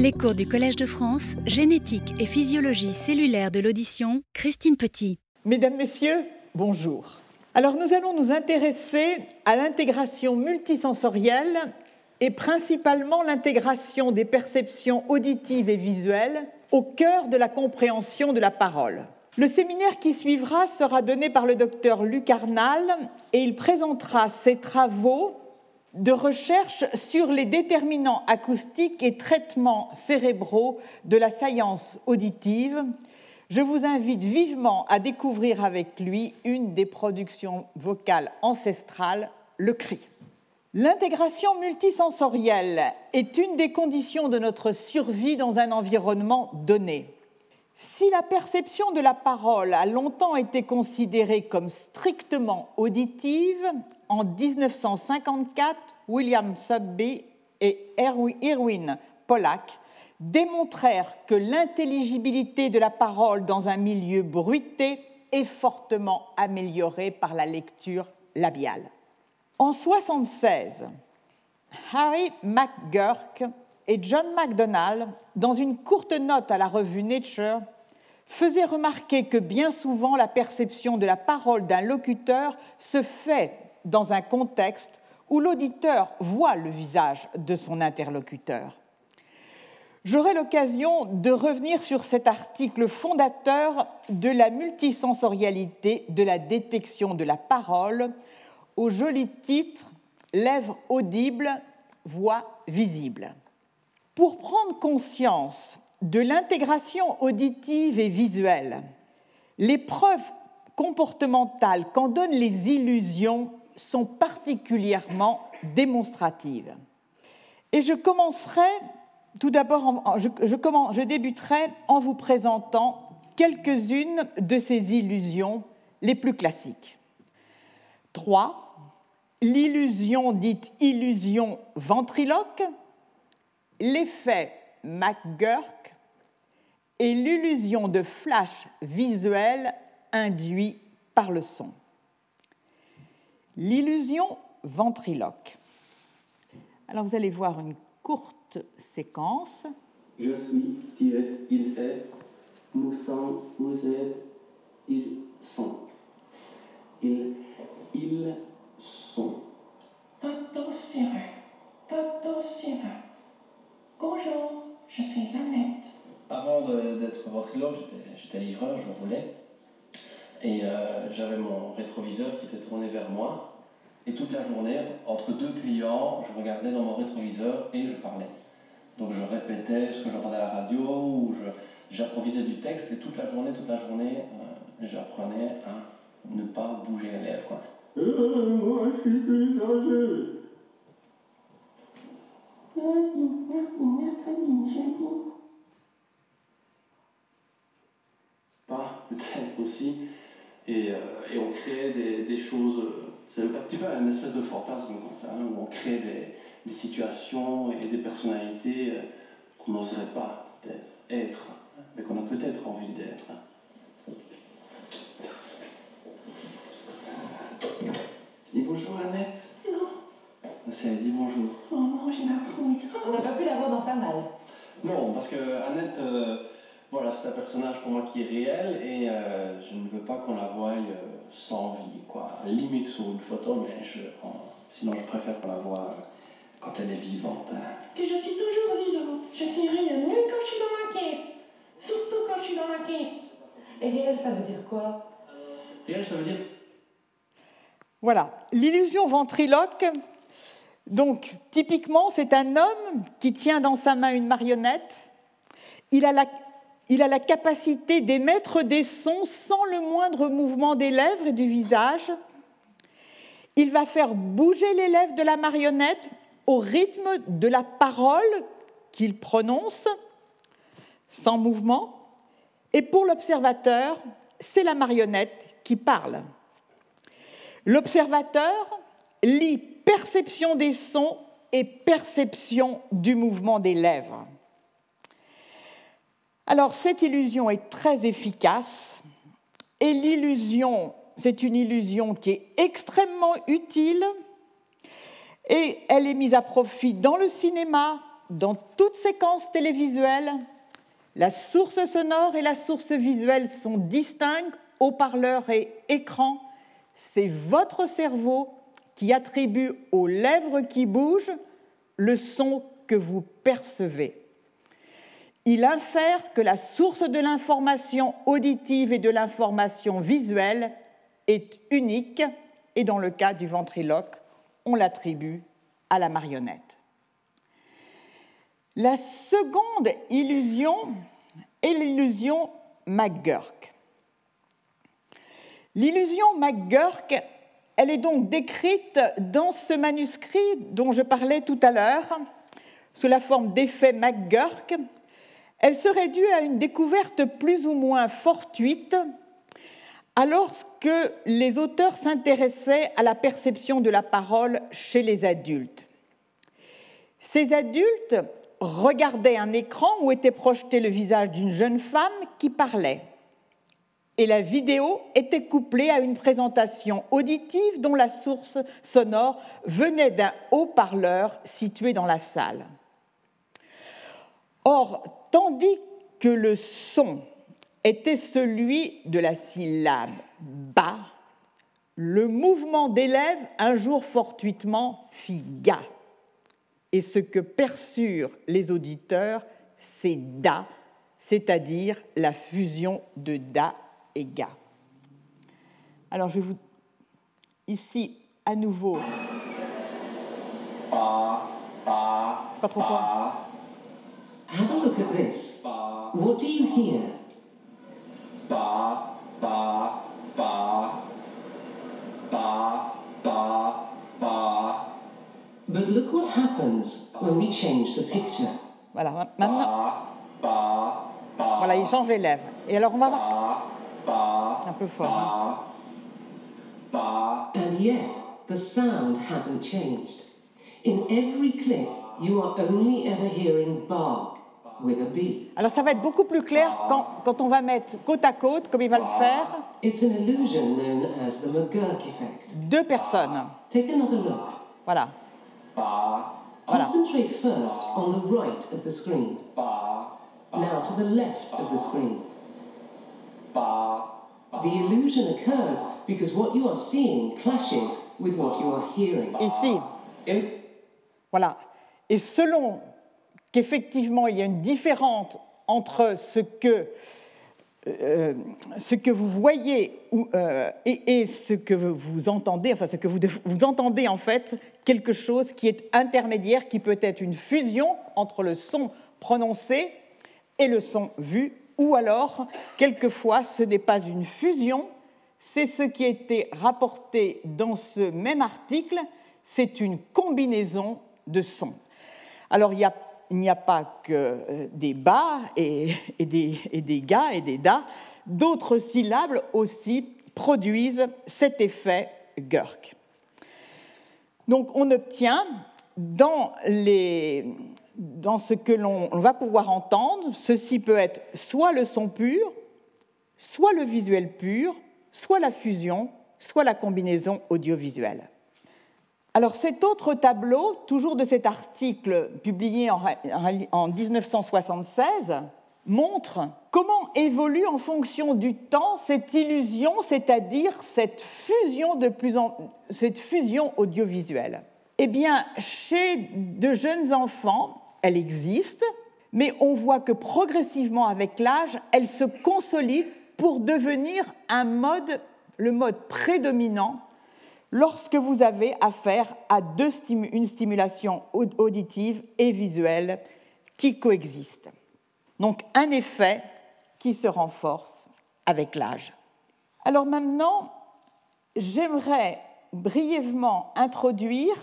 Les cours du Collège de France, génétique et physiologie cellulaire de l'audition, Christine Petit. Mesdames, Messieurs, bonjour. Alors nous allons nous intéresser à l'intégration multisensorielle et principalement l'intégration des perceptions auditives et visuelles au cœur de la compréhension de la parole. Le séminaire qui suivra sera donné par le docteur Luc Arnal et il présentera ses travaux de recherche sur les déterminants acoustiques et traitements cérébraux de la science auditive. Je vous invite vivement à découvrir avec lui une des productions vocales ancestrales, le cri. L'intégration multisensorielle est une des conditions de notre survie dans un environnement donné. Si la perception de la parole a longtemps été considérée comme strictement auditive, en 1954, William Subby et Irwin Pollack démontrèrent que l'intelligibilité de la parole dans un milieu bruité est fortement améliorée par la lecture labiale. En 1976, Harry McGurk et John MacDonald, dans une courte note à la revue Nature, faisaient remarquer que bien souvent la perception de la parole d'un locuteur se fait dans un contexte où l'auditeur voit le visage de son interlocuteur. J'aurai l'occasion de revenir sur cet article fondateur de la multisensorialité de la détection de la parole au joli titre Lèvres audibles, voix visible. Pour prendre conscience de l'intégration auditive et visuelle, les preuves comportementales qu'en donnent les illusions sont particulièrement démonstratives. Et je commencerai tout d'abord, je, débuterai en vous présentant quelques-unes de ces illusions les plus classiques. Trois, l'illusion dite illusion ventriloque, l'effet McGurk et l'illusion de flash visuel induit par le son. L'illusion ventriloque. Alors vous allez voir une courte séquence. Je suis, tu es, il est, nous sommes, vous êtes, ils sont. Ils, ils sont. Toto Sirène, Toto Sirène. Bonjour, je suis Annette. Avant d'être ventriloque, j'étais livreur, je roulais. Et euh, j'avais mon rétroviseur qui était tourné vers moi. Et toute la journée, entre deux clients, je regardais dans mon rétroviseur et je parlais. Donc je répétais ce que j'entendais à la radio ou j'improvisais du texte et toute la journée, toute la journée, euh, j'apprenais à ne pas bouger les lèvres. Quoi. Euh, moi, je suis plus âgé. Lundi, mardi, mercredi, jeudi. Pas, peut-être aussi. Et, euh, et, on crée des, des choses. C'est un petit peu une espèce de fantasme comme ça, hein, où on crée des, des, situations et des personnalités euh, qu'on n'oserait pas peut-être être, mais qu'on a peut-être envie d'être. Tu dis bonjour Annette? Non. C'est dit bonjour. Oh non, j'ai la trouille. On n'a pas pu la voir dans sa malle. Non, parce que Annette, euh, voilà, c'est un personnage pour moi qui est réel et euh, je ne veux pas qu'on la voie euh, sans vie, quoi. Limite sur une photo, mais je, sinon je préfère qu'on la voie quand elle est vivante. Que je suis toujours vivante. Je suis réelle, même quand je suis dans la caisse. Surtout quand je suis dans la caisse. Et réel, ça veut dire quoi? Réel, ça veut dire voilà, l'illusion ventriloque. Donc, typiquement, c'est un homme qui tient dans sa main une marionnette. Il a la, il a la capacité d'émettre des sons sans le moindre mouvement des lèvres et du visage. Il va faire bouger les lèvres de la marionnette au rythme de la parole qu'il prononce, sans mouvement. Et pour l'observateur, c'est la marionnette qui parle. L'observateur lit perception des sons et perception du mouvement des lèvres. Alors cette illusion est très efficace et l'illusion, c'est une illusion qui est extrêmement utile et elle est mise à profit dans le cinéma, dans toute séquence télévisuelle, la source sonore et la source visuelle sont distinctes, haut-parleur et écran. C'est votre cerveau qui attribue aux lèvres qui bougent le son que vous percevez. Il infère que la source de l'information auditive et de l'information visuelle est unique et dans le cas du ventriloque, on l'attribue à la marionnette. La seconde illusion est l'illusion McGurk. L'illusion McGurk, elle est donc décrite dans ce manuscrit dont je parlais tout à l'heure, sous la forme d'effet McGurk. Elle serait due à une découverte plus ou moins fortuite alors que les auteurs s'intéressaient à la perception de la parole chez les adultes. Ces adultes regardaient un écran où était projeté le visage d'une jeune femme qui parlait. Et la vidéo était couplée à une présentation auditive dont la source sonore venait d'un haut-parleur situé dans la salle. Or, tandis que le son était celui de la syllabe ba, le mouvement des lèvres un jour fortuitement fit ga. Et ce que perçurent les auditeurs, c'est da, c'est-à-dire la fusion de da et ga. Alors je vais vous ici à nouveau. C'est pas trop fort. Have a look at this. What do you hear? ba, ba, ba, ba, ba, ba. But look what happens when we change the picture. Voilà, maintenant. Voilà, il change les lèvres. Et alors on va voir. Un peu fort. hein. And yet, the sound hasn't changed. In every clip, you are only ever hearing ba with a B. Alors ça va être beaucoup plus clair quand, quand on va mettre côte à côte, comme il va le faire, It's an illusion known as the McGurk effect. deux personnes. Take another look. Voilà. Voilà. Concentrate first on the right of the screen. Now to the left of the screen. The illusion occurs because what you are seeing clashes with what you are hearing. Ici. Voilà. Et selon qu'effectivement il y a une différence entre ce que, euh, vous voyez euh, et, et ce que vous entendez, enfin ce que vous, vous entendez en fait, quelque chose qui est intermédiaire, qui peut être une fusion entre le son prononcé et le son vu, ou alors, quelquefois, ce n'est pas une fusion, c'est ce qui a été rapporté dans ce même article, c'est une combinaison de sons. Alors, il y a il n'y a pas que euh, des bas et, des, ga et des da, d'autres syllabes aussi produisent cet effet Gurk. Donc on obtient dans ce que l'on va pouvoir entendre, ceci peut être soit le son pur, soit le visuel pur, soit la fusion, soit la combinaison audiovisuelle. Alors cet autre tableau, toujours de cet article publié en, en 1976, montre comment évolue en fonction du temps cette illusion, c'est-à-dire cette fusion, cette fusion audiovisuelle. Eh bien, chez de jeunes enfants, elle existe, mais on voit que progressivement avec l'âge, elle se consolide pour devenir un mode, le mode prédominant lorsque vous avez affaire à une stimulation auditive et visuelle qui coexistent. Donc un effet qui se renforce avec l'âge. Alors maintenant, j'aimerais brièvement introduire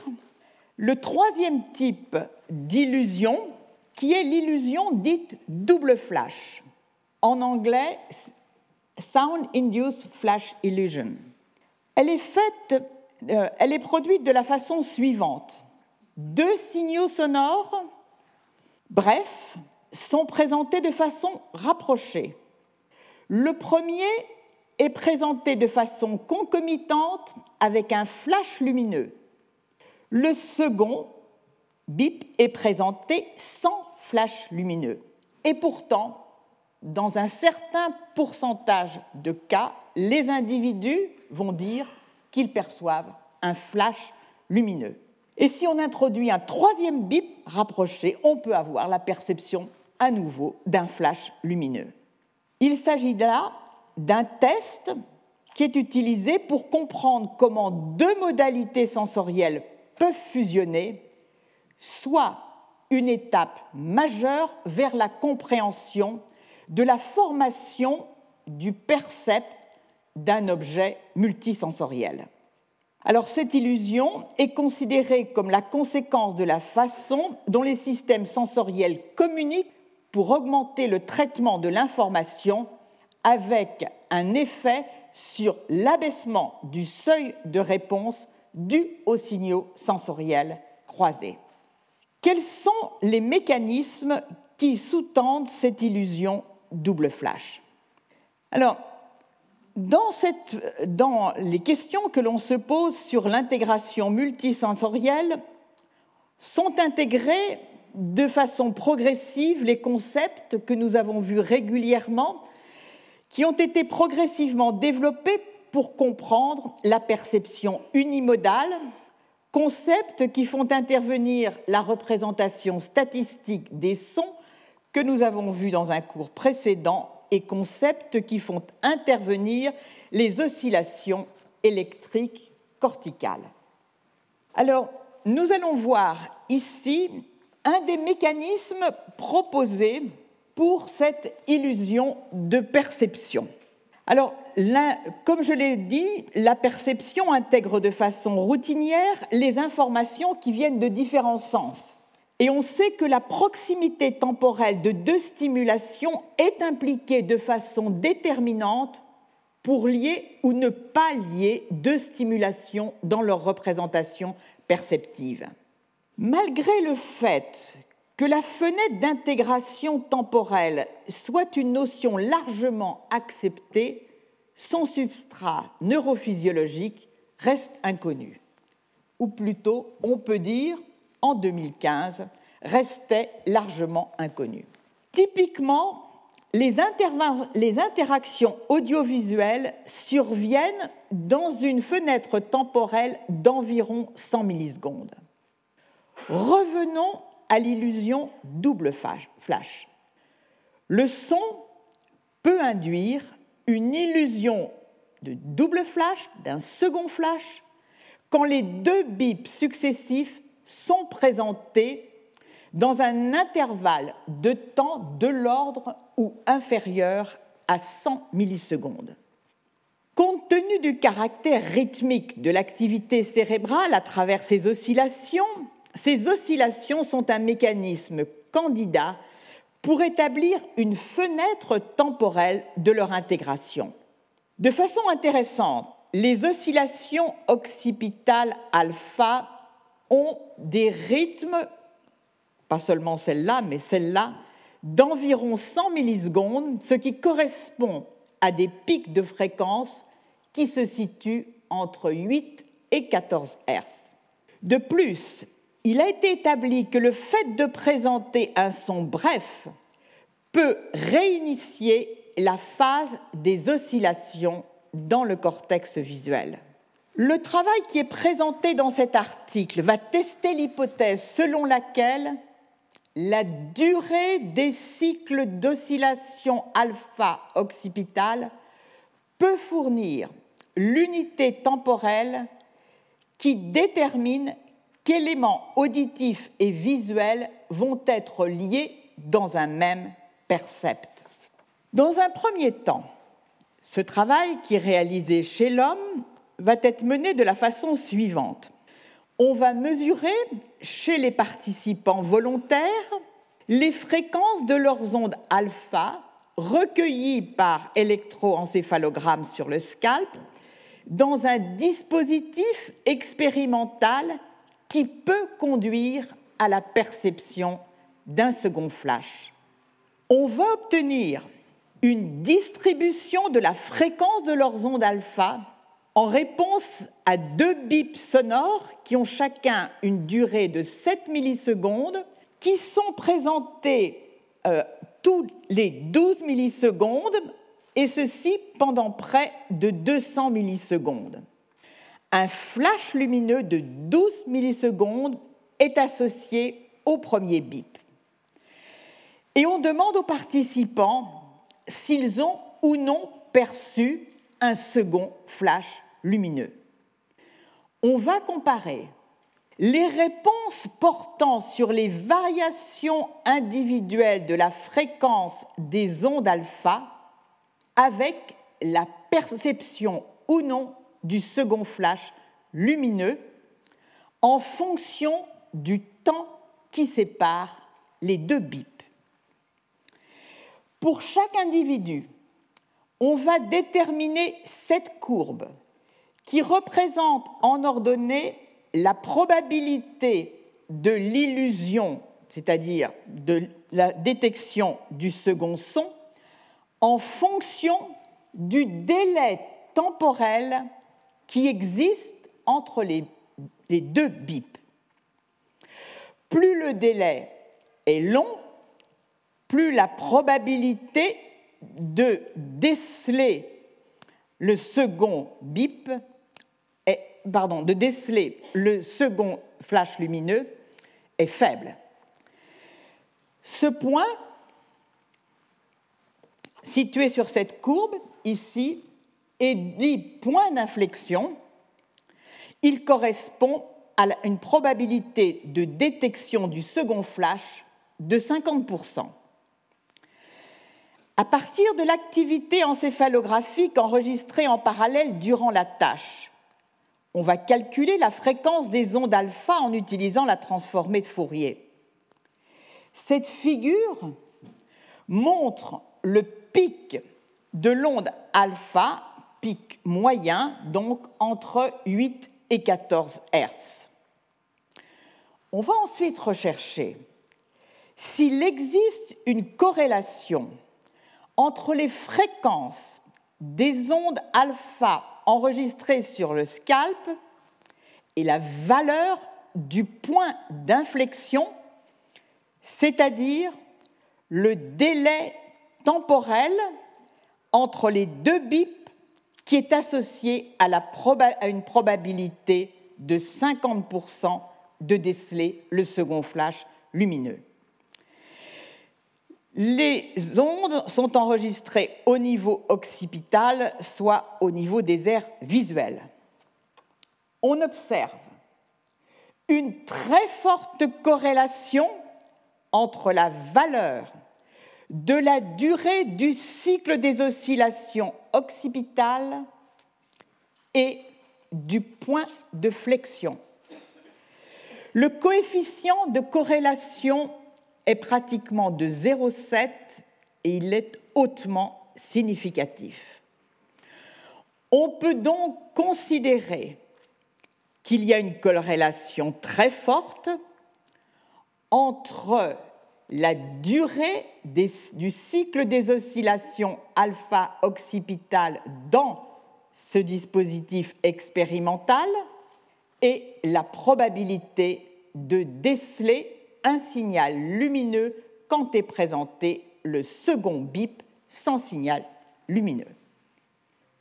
le troisième type d'illusion qui est l'illusion dite double flash. En anglais, Sound Induced Flash Illusion. Elle est faite euh, elle est produite de la façon suivante. Deux signaux sonores, brefs, sont présentés de façon rapprochée. Le premier est présenté de façon concomitante avec un flash lumineux. Le second bip est présenté sans flash lumineux. Et pourtant, dans un certain pourcentage de cas, les individus vont dire qu'ils perçoivent un flash lumineux. Et si on introduit un troisième bip rapproché, on peut avoir la perception à nouveau d'un flash lumineux. Il s'agit là d'un test qui est utilisé pour comprendre comment deux modalités sensorielles peuvent fusionner, soit une étape majeure vers la compréhension de la formation du percept d'un objet multisensoriel. Alors cette illusion est considérée comme la conséquence de la façon dont les systèmes sensoriels communiquent pour augmenter le traitement de l'information avec un effet sur l'abaissement du seuil de réponse dû aux signaux sensoriels croisés. Quels sont les mécanismes qui sous-tendent cette illusion double flash? Alors, dans, les questions que l'on se pose sur l'intégration multisensorielle, sont intégrés de façon progressive les concepts que nous avons vus régulièrement, qui ont été progressivement développés pour comprendre la perception unimodale, concepts qui font intervenir la représentation statistique des sons que nous avons vus dans un cours précédent et concepts qui font intervenir les oscillations électriques corticales. Alors, nous allons voir ici un des mécanismes proposés pour cette illusion de perception. Alors, comme je l'ai dit, la perception intègre de façon routinière les informations qui viennent de différents sens. Et on sait que la proximité temporelle de deux stimulations est impliquée de façon déterminante pour lier ou ne pas lier deux stimulations dans leur représentation perceptive. Malgré le fait que la fenêtre d'intégration temporelle soit une notion largement acceptée, son substrat neurophysiologique reste inconnu. Ou plutôt, on peut dire, en 2015, restait largement inconnu. Typiquement, les, les, interactions audiovisuelles surviennent dans une fenêtre temporelle d'environ 100 millisecondes. Revenons à l'illusion double flash. Le son peut induire une illusion de double flash, d'un second flash, quand les deux bips successifs sont présentés dans un intervalle de temps de l'ordre ou inférieur à 100 millisecondes. Compte tenu du caractère rythmique de l'activité cérébrale à travers ces oscillations, ces oscillations sont un mécanisme candidat pour établir une fenêtre temporelle de leur intégration. De façon intéressante, les oscillations occipitales alpha ont des rythmes, pas seulement celle-là, mais celle-là, d'environ 100 millisecondes, ce qui correspond à des pics de fréquence qui se situent entre 8 et 14 Hz. De plus, il a été établi que le fait de présenter un son bref peut réinitier la phase des oscillations dans le cortex visuel. Le travail qui est présenté dans cet article va tester l'hypothèse selon laquelle la durée des cycles d'oscillation alpha occipitale peut fournir l'unité temporelle qui détermine qu'éléments auditifs et visuels vont être liés dans un même percept. Dans un premier temps, ce travail qui est réalisé chez l'homme va être mené de la façon suivante. On va mesurer chez les participants volontaires les fréquences de leurs ondes alpha recueillies par électroencéphalogramme sur le scalp dans un dispositif expérimental qui peut conduire à la perception d'un second flash. On va obtenir une distribution de la fréquence de leurs ondes alpha en réponse à deux bips sonores qui ont chacun une durée de 7 millisecondes, qui sont présentés euh, tous les 12 millisecondes, et ceci pendant près de 200 millisecondes. Un flash lumineux de 12 millisecondes est associé au premier bip. Et on demande aux participants s'ils ont ou non perçu un second flash lumineux. On va comparer les réponses portant sur les variations individuelles de la fréquence des ondes alpha avec la perception ou non du second flash lumineux en fonction du temps qui sépare les deux bips. Pour chaque individu, on va déterminer cette courbe qui représente en ordonnée la probabilité de l'illusion, c'est-à-dire de la détection du second son, en fonction du délai temporel qui existe entre les, deux bips. Plus le délai est long, plus la probabilité de déceler le second bip, de déceler le second flash lumineux est faible. Ce point, situé sur cette courbe, ici, est dit point d'inflexion. Il correspond à une probabilité de détection du second flash de 50%. À partir de l'activité encéphalographique enregistrée en parallèle durant la tâche, on va calculer la fréquence des ondes alpha en utilisant la transformée de Fourier. Cette figure montre le pic de l'onde alpha, pic moyen, donc entre 8 et 14 Hertz. On va ensuite rechercher s'il existe une corrélation entre les fréquences des ondes alpha enregistrées sur le scalp et la valeur du point d'inflexion, c'est-à-dire le délai temporel entre les deux bips qui est associé à, à une probabilité de 50% de déceler le second flash lumineux les ondes sont enregistrées au niveau occipital, soit au niveau des aires visuelles. On observe une très forte corrélation entre la valeur de la durée du cycle des oscillations occipitales et du point de flexion. Le coefficient de corrélation est pratiquement de 0,7 et il est hautement significatif. On peut donc considérer qu'il y a une corrélation très forte entre la durée du cycle des oscillations alpha occipitales dans ce dispositif expérimental et la probabilité de déceler un signal lumineux quand est présenté le second bip sans signal lumineux.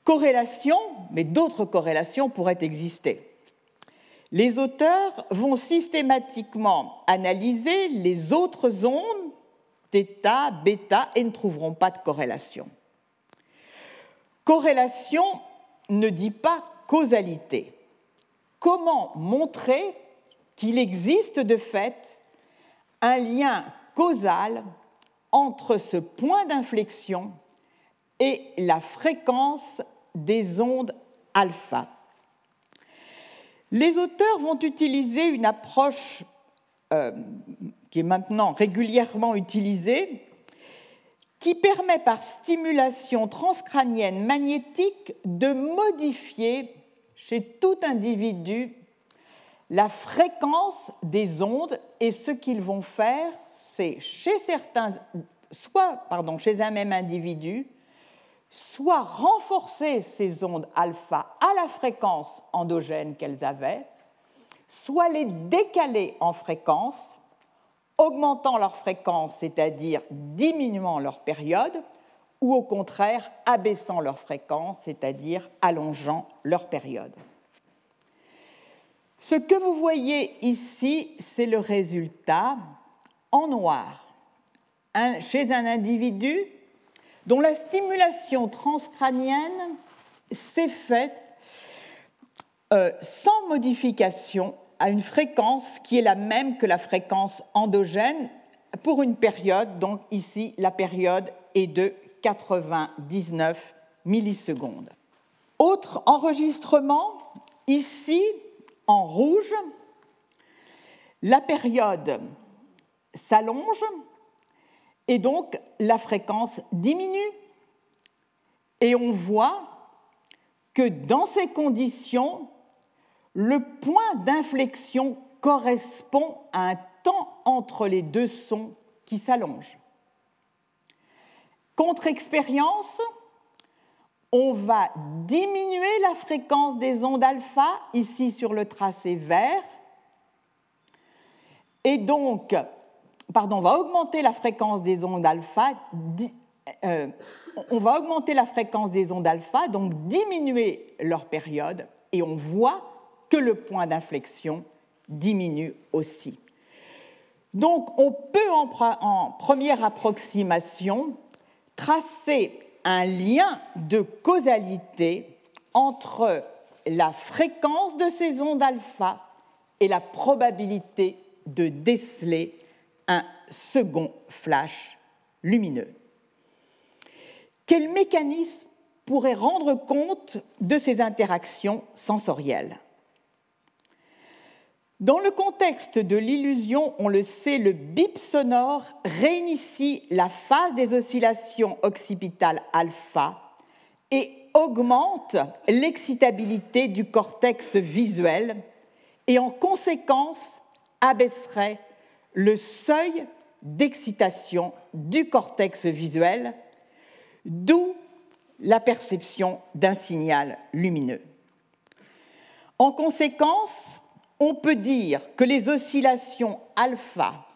Corrélation, mais d'autres corrélations pourraient exister. Les auteurs vont systématiquement analyser les autres ondes, θ, bêta, et ne trouveront pas de corrélation. Corrélation ne dit pas causalité. Comment montrer qu'il existe de fait un lien causal entre ce point d'inflexion et la fréquence des ondes alpha. Les auteurs vont utiliser une approche euh, qui est maintenant régulièrement utilisée, qui permet par stimulation transcrânienne magnétique de modifier chez tout individu la fréquence des ondes et ce qu'ils vont faire, c'est chez certains, soit chez un même individu, soit renforcer ces ondes alpha à la fréquence endogène qu'elles avaient, soit les décaler en fréquence, augmentant leur fréquence, c'est-à-dire diminuant leur période, ou au contraire abaissant leur fréquence, c'est-à-dire allongeant leur période. Ce que vous voyez ici, c'est le résultat en noir chez un individu dont la stimulation transcrânienne s'est faite euh, sans modification à une fréquence qui est la même que la fréquence endogène pour une période, donc ici la période est de 99 millisecondes. Autre enregistrement, ici en rouge, la période s'allonge et donc la fréquence diminue. Et on voit que dans ces conditions, le point d'inflexion correspond à un temps entre les deux sons qui s'allonge. Contre-expérience, on va diminuer la fréquence des ondes alpha, ici sur le tracé vert, et donc, pardon, on va augmenter la fréquence des ondes alpha, euh, on va augmenter la fréquence des ondes alpha, donc diminuer leur période, et on voit que le point d'inflexion diminue aussi. Donc, on peut en première approximation tracer un lien de causalité entre la fréquence de ces ondes alpha et la probabilité de déceler un second flash lumineux. Quel mécanisme pourrait rendre compte de ces interactions sensorielles? Dans le contexte de l'illusion, on le sait, le bip sonore réinitie la phase des oscillations occipitales alpha et augmente l'excitabilité du cortex visuel et en conséquence abaisserait le seuil d'excitation du cortex visuel, d'où la perception d'un signal lumineux. En conséquence, on peut dire que les oscillations alpha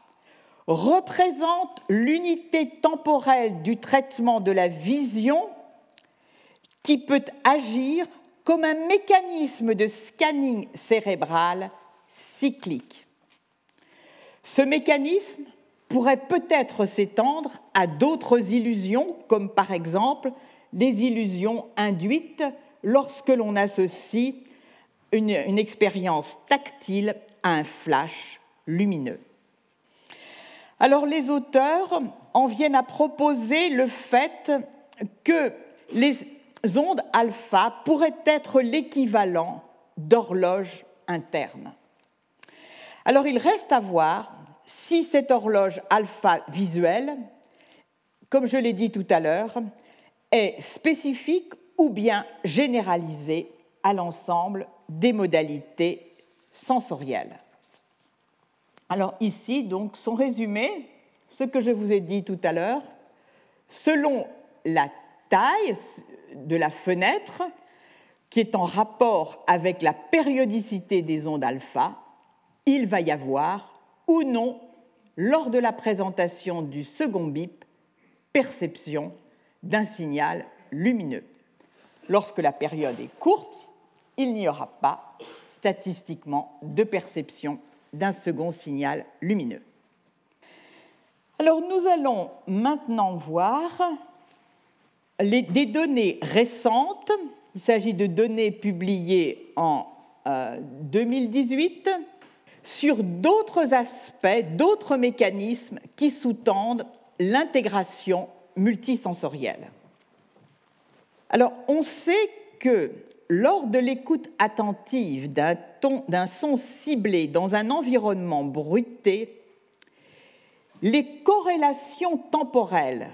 représentent l'unité temporelle du traitement de la vision qui peut agir comme un mécanisme de scanning cérébral cyclique. Ce mécanisme pourrait peut-être s'étendre à d'autres illusions, comme par exemple les illusions induites lorsque l'on associe une, expérience tactile à un flash lumineux. Alors les auteurs en viennent à proposer le fait que les ondes alpha pourraient être l'équivalent d'horloge interne. Alors il reste à voir si cette horloge alpha visuelle, comme je l'ai dit tout à l'heure, est spécifique ou bien généralisée à l'ensemble des modalités sensorielles. Alors ici, donc, sont résumés ce que je vous ai dit tout à l'heure. Selon la taille de la fenêtre, qui est en rapport avec la périodicité des ondes alpha, il va y avoir ou non, lors de la présentation du second bip, perception d'un signal lumineux. Lorsque la période est courte, il n'y aura pas statistiquement de perception d'un second signal lumineux. Alors nous allons maintenant voir des données récentes. Il s'agit de données publiées en 2018 euh, sur d'autres aspects, d'autres mécanismes qui sous-tendent l'intégration multisensorielle. Alors on sait que lors de l'écoute attentive d'un son ciblé dans un environnement bruité, les corrélations temporelles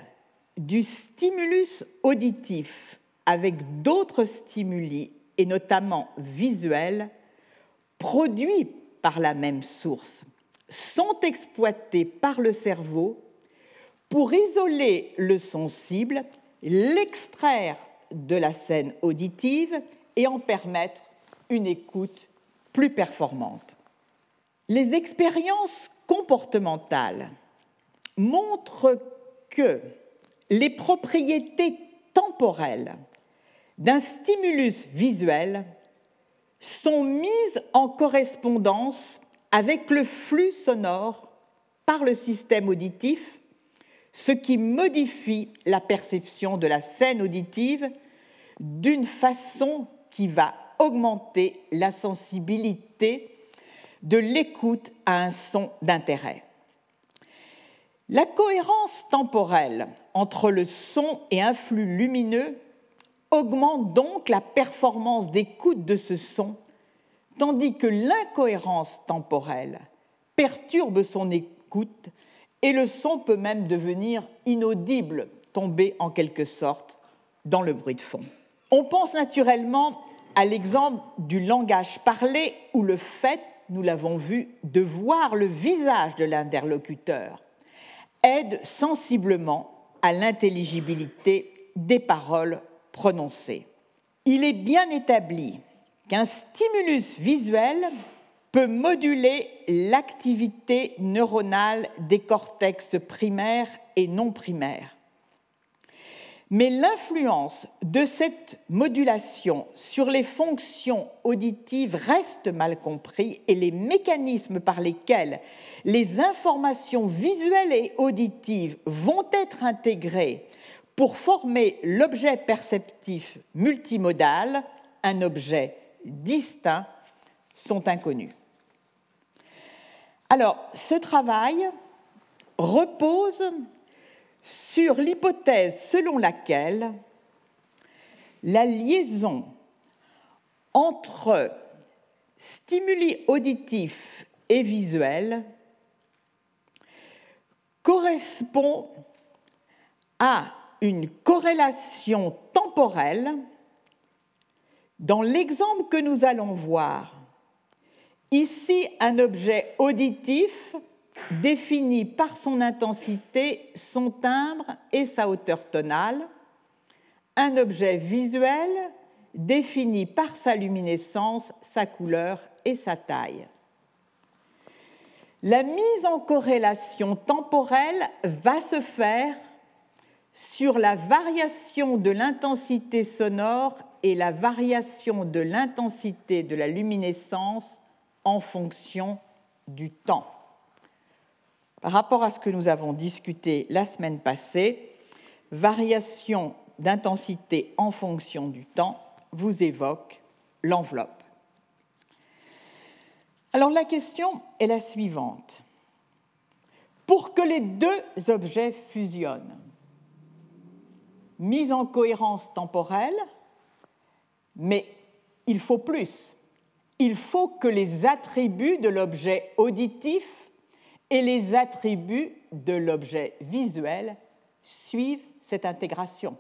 du stimulus auditif avec d'autres stimuli, et notamment visuels, produits par la même source, sont exploitées par le cerveau pour isoler le son cible, l'extraire de la scène auditive et en permettre une écoute plus performante. Les expériences comportementales montrent que les propriétés temporelles d'un stimulus visuel sont mises en correspondance avec le flux sonore par le système auditif, ce qui modifie la perception de la scène auditive d'une façon qui va augmenter la sensibilité de l'écoute à un son d'intérêt. La cohérence temporelle entre le son et un flux lumineux augmente donc la performance d'écoute de ce son, tandis que l'incohérence temporelle perturbe son écoute et le son peut même devenir inaudible, tomber en quelque sorte dans le bruit de fond. On pense naturellement à l'exemple du langage parlé où le fait, nous l'avons vu, de voir le visage de l'interlocuteur aide sensiblement à l'intelligibilité des paroles prononcées. Il est bien établi qu'un stimulus visuel peut moduler l'activité neuronale des cortex primaires et non primaires. Mais l'influence de cette modulation sur les fonctions auditives reste mal comprise et les mécanismes par lesquels les informations visuelles et auditives vont être intégrées pour former l'objet perceptif multimodal, un objet distinct, sont inconnus. Alors, ce travail repose sur l'hypothèse selon laquelle la liaison entre stimuli auditifs et visuels correspond à une corrélation temporelle dans l'exemple que nous allons voir. Ici, un objet auditif définit par son intensité, son timbre et sa hauteur tonale. Un objet visuel défini par sa luminescence, sa couleur et sa taille. La mise en corrélation temporelle va se faire sur la variation de l'intensité sonore et la variation de l'intensité de la luminescence en fonction du temps. Par rapport à ce que nous avons discuté la semaine passée, variation d'intensité en fonction du temps vous évoque l'enveloppe. Alors la question est la suivante. Pour que les deux objets fusionnent, mise en cohérence temporelle, mais il faut plus. Il faut que les attributs de l'objet auditif et les attributs de l'objet visuel suivent cette intégration.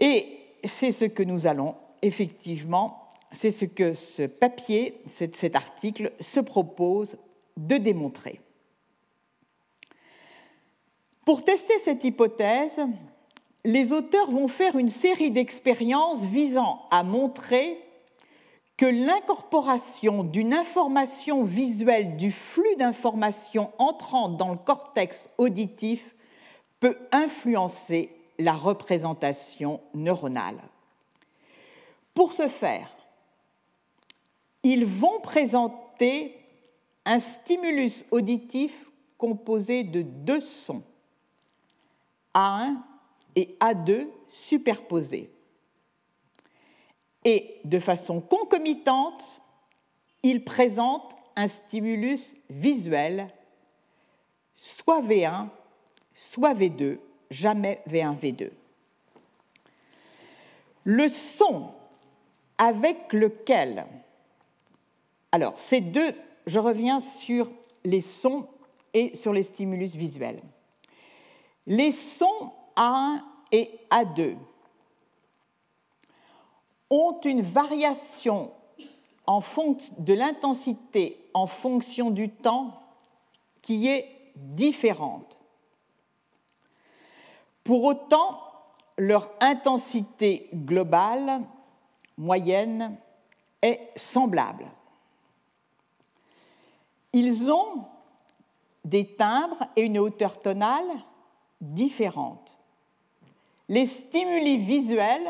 Et c'est ce que nous allons effectivement, c'est ce que ce papier, cet article se propose de démontrer. Pour tester cette hypothèse, les auteurs vont faire une série d'expériences visant à montrer que l'incorporation d'une information visuelle du flux d'informations entrant dans le cortex auditif peut influencer la représentation neuronale. Pour ce faire, ils vont présenter un stimulus auditif composé de deux sons a1 et A2 superposés. Et de façon concomitante, il présente un stimulus visuel, soit V1, soit V2, jamais V1, V2. Le son avec lequel, alors ces deux, je reviens sur les sons et sur les stimulus visuels. Les sons A1 et A2 ont une variation de l'intensité en fonction du temps qui est différente. Pour autant, leur intensité globale moyenne est semblable. Ils ont des timbres et une hauteur tonale différentes. Les stimuli visuels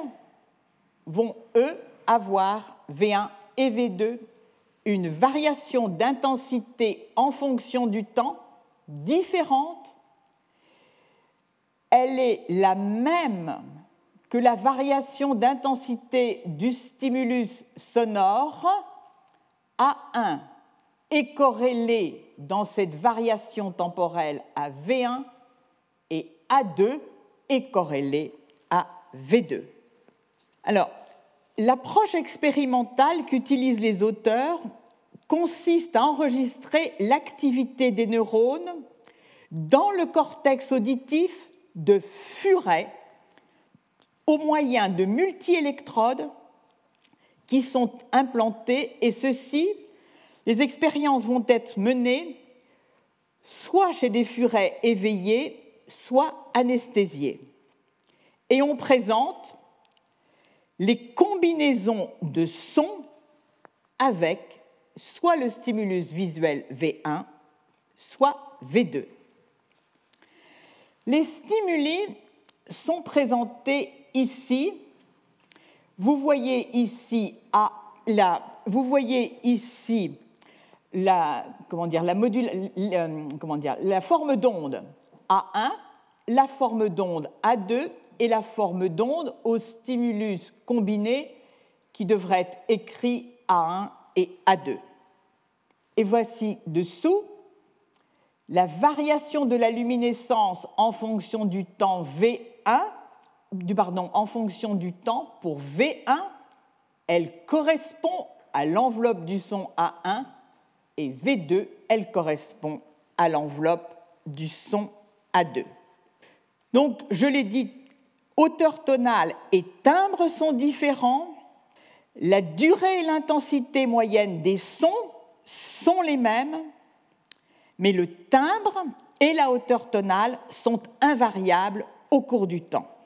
vont, eux, avoir V1 et V2 une variation d'intensité en fonction du temps différente. Elle est la même que la variation d'intensité du stimulus sonore A1 est corrélée dans cette variation temporelle à V1 et A2 est corrélée à V2. Alors, l'approche expérimentale qu'utilisent les auteurs consiste à enregistrer l'activité des neurones dans le cortex auditif de furet au moyen de multi-électrodes qui sont implantées et ceci, les expériences vont être menées soit chez des furets éveillés, soit anesthésiés. Et on présente les combinaisons de sons avec soit le stimulus visuel V1, soit V2. Les stimuli sont présentés ici. Vous voyez ici, à la, vous voyez ici la, comment dire, la, module, comment dire, la forme d'onde A1, la forme d'onde A2 et la forme d'onde au stimulus combiné qui devrait être écrit A1 et A2. Et voici dessous la variation de la luminescence en fonction du temps V1 du, pardon, en fonction du temps pour V1, elle correspond à l'enveloppe du son A1 et V2, elle correspond à l'enveloppe du son A2. Donc, je l'ai dit, hauteur tonale et timbre sont différents. La durée et l'intensité moyenne des sons sont les mêmes, mais le timbre et la hauteur tonale sont invariables au cours du temps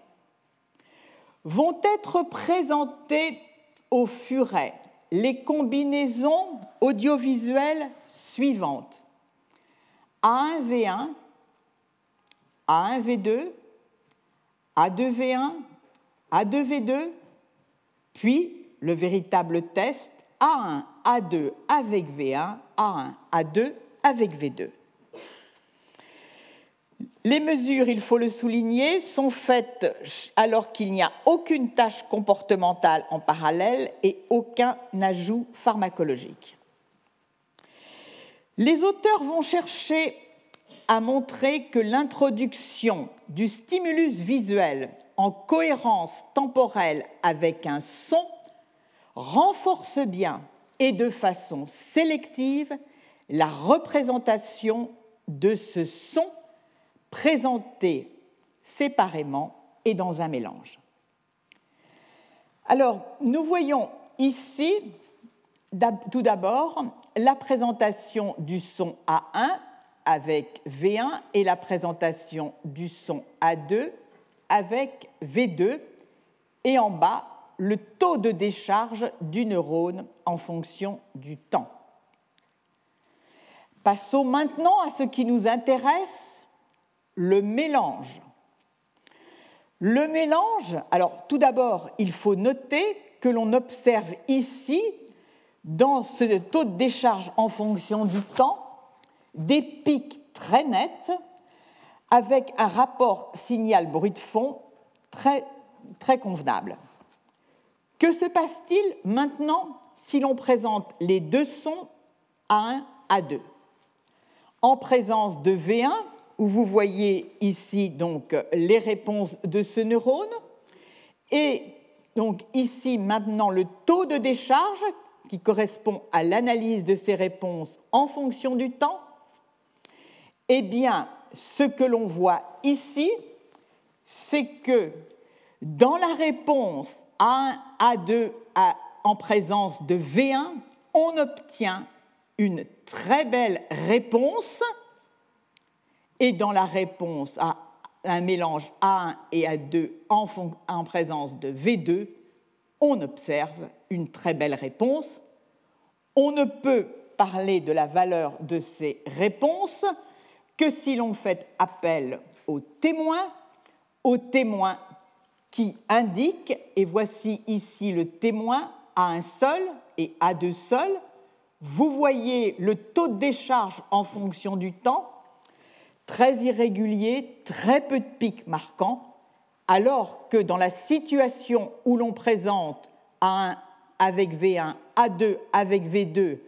vont être présentées au furet les combinaisons audiovisuelles suivantes. A1V1, A1V2, A2V1, A2V2, puis le véritable test A1, A2 avec V1, A1, A2 avec V2. Les mesures, il faut le souligner, sont faites alors qu'il n'y a aucune tâche comportementale en parallèle et aucun ajout pharmacologique. Les auteurs vont chercher à montrer que l'introduction du stimulus visuel en cohérence temporelle avec un son renforce bien et de façon sélective la représentation de ce son présentés séparément et dans un mélange. Alors, nous voyons ici tout d'abord la présentation du son A1 avec V1 et la présentation du son A2 avec V2 et en bas le taux de décharge du neurone en fonction du temps. Passons maintenant à ce qui nous intéresse, le mélange. Le mélange, alors tout d'abord, il faut noter que l'on observe ici, dans ce taux de décharge en fonction du temps, des pics très nets avec un rapport signal-bruit de fond très, très convenable. Que se passe-t-il maintenant si l'on présente les deux sons à 1 à 2 En présence de V1, où vous voyez ici donc les réponses de ce neurone et donc ici maintenant le taux de décharge qui correspond à l'analyse de ces réponses en fonction du temps. Eh bien, ce que l'on voit ici, c'est que dans la réponse A1, A2 en présence de V1, on obtient une très belle réponse et dans la réponse à un mélange A1 et A2 en, en présence de V2, on observe une très belle réponse. On ne peut parler de la valeur de ces réponses que si l'on fait appel aux témoins, aux témoins qui indiquent, et voici ici le témoin à un seul et à deux seuls, vous voyez le taux de décharge en fonction du temps, très irrégulier, très peu de pics marquants, alors que dans la situation où l'on présente A1 avec V1, A2 avec V2,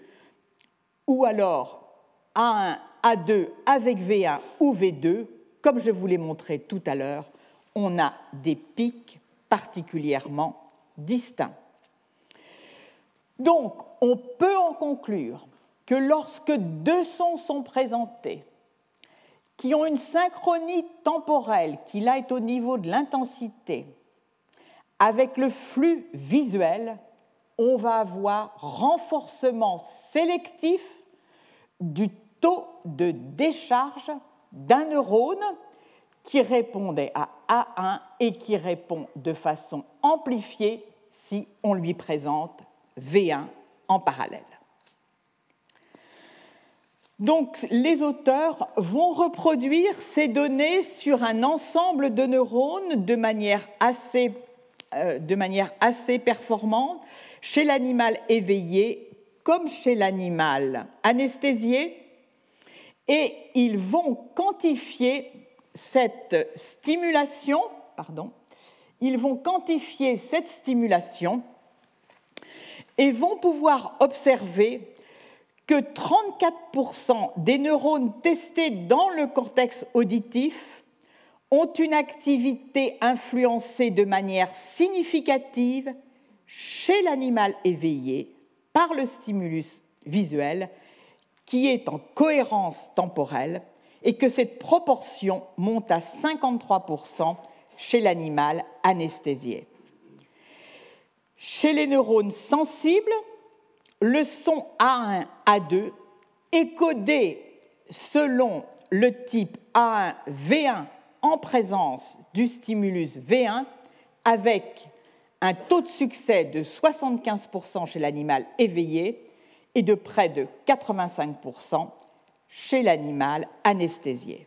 ou alors A1, A2 avec V1 ou V2, comme je vous l'ai montré tout à l'heure, on a des pics particulièrement distincts. Donc, on peut en conclure que lorsque deux sons sont présentés, qui ont une synchronie temporelle qui est au niveau de l'intensité, avec le flux visuel, on va avoir renforcement sélectif du taux de décharge d'un neurone qui répondait à A1 et qui répond de façon amplifiée si on lui présente V1 en parallèle. Donc les auteurs vont reproduire ces données sur un ensemble de neurones de manière assez, euh, de manière assez performante chez l'animal éveillé comme chez l'animal anesthésié et ils vont quantifier cette stimulation, et vont pouvoir observer que 34% des neurones testés dans le cortex auditif ont une activité influencée de manière significative chez l'animal éveillé par le stimulus visuel qui est en cohérence temporelle et que cette proportion monte à 53% chez l'animal anesthésié. Chez les neurones sensibles, le son A1, A2 est codé selon le type A1, V1 en présence du stimulus V1 avec un taux de succès de 75% chez l'animal éveillé et de près de 85% chez l'animal anesthésié.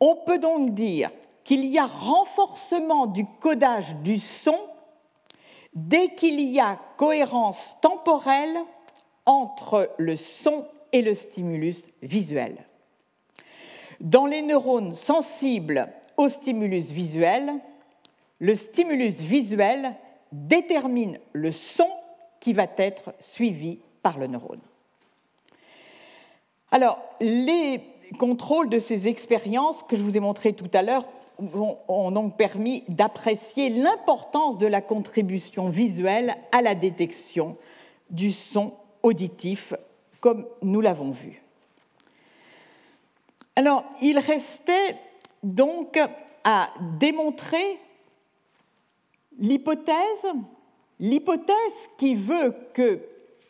On peut donc dire qu'il y a renforcement du codage du son dès qu'il y a cohérence temporelle entre le son et le stimulus visuel. Dans les neurones sensibles au stimulus visuel, le stimulus visuel détermine le son qui va être suivi par le neurone. Alors, les contrôles de ces expériences que je vous ai montrées tout à l'heure ont donc permis d'apprécier l'importance de la contribution visuelle à la détection du son auditif, comme nous l'avons vu. Alors, il restait donc à démontrer l'hypothèse, l'hypothèse qui veut que,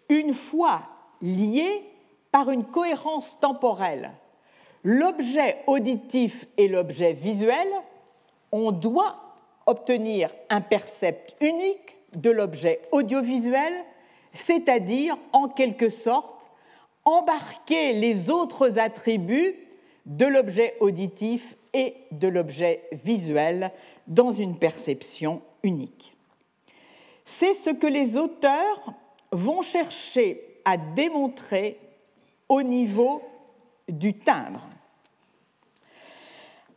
une fois liés par une cohérence temporelle l'objet auditif et l'objet visuel, on doit obtenir un percept unique de l'objet audiovisuel, c'est-à-dire en quelque sorte embarquer les autres attributs de l'objet auditif et de l'objet visuel dans une perception unique. C'est ce que les auteurs vont chercher à démontrer au niveau du timbre.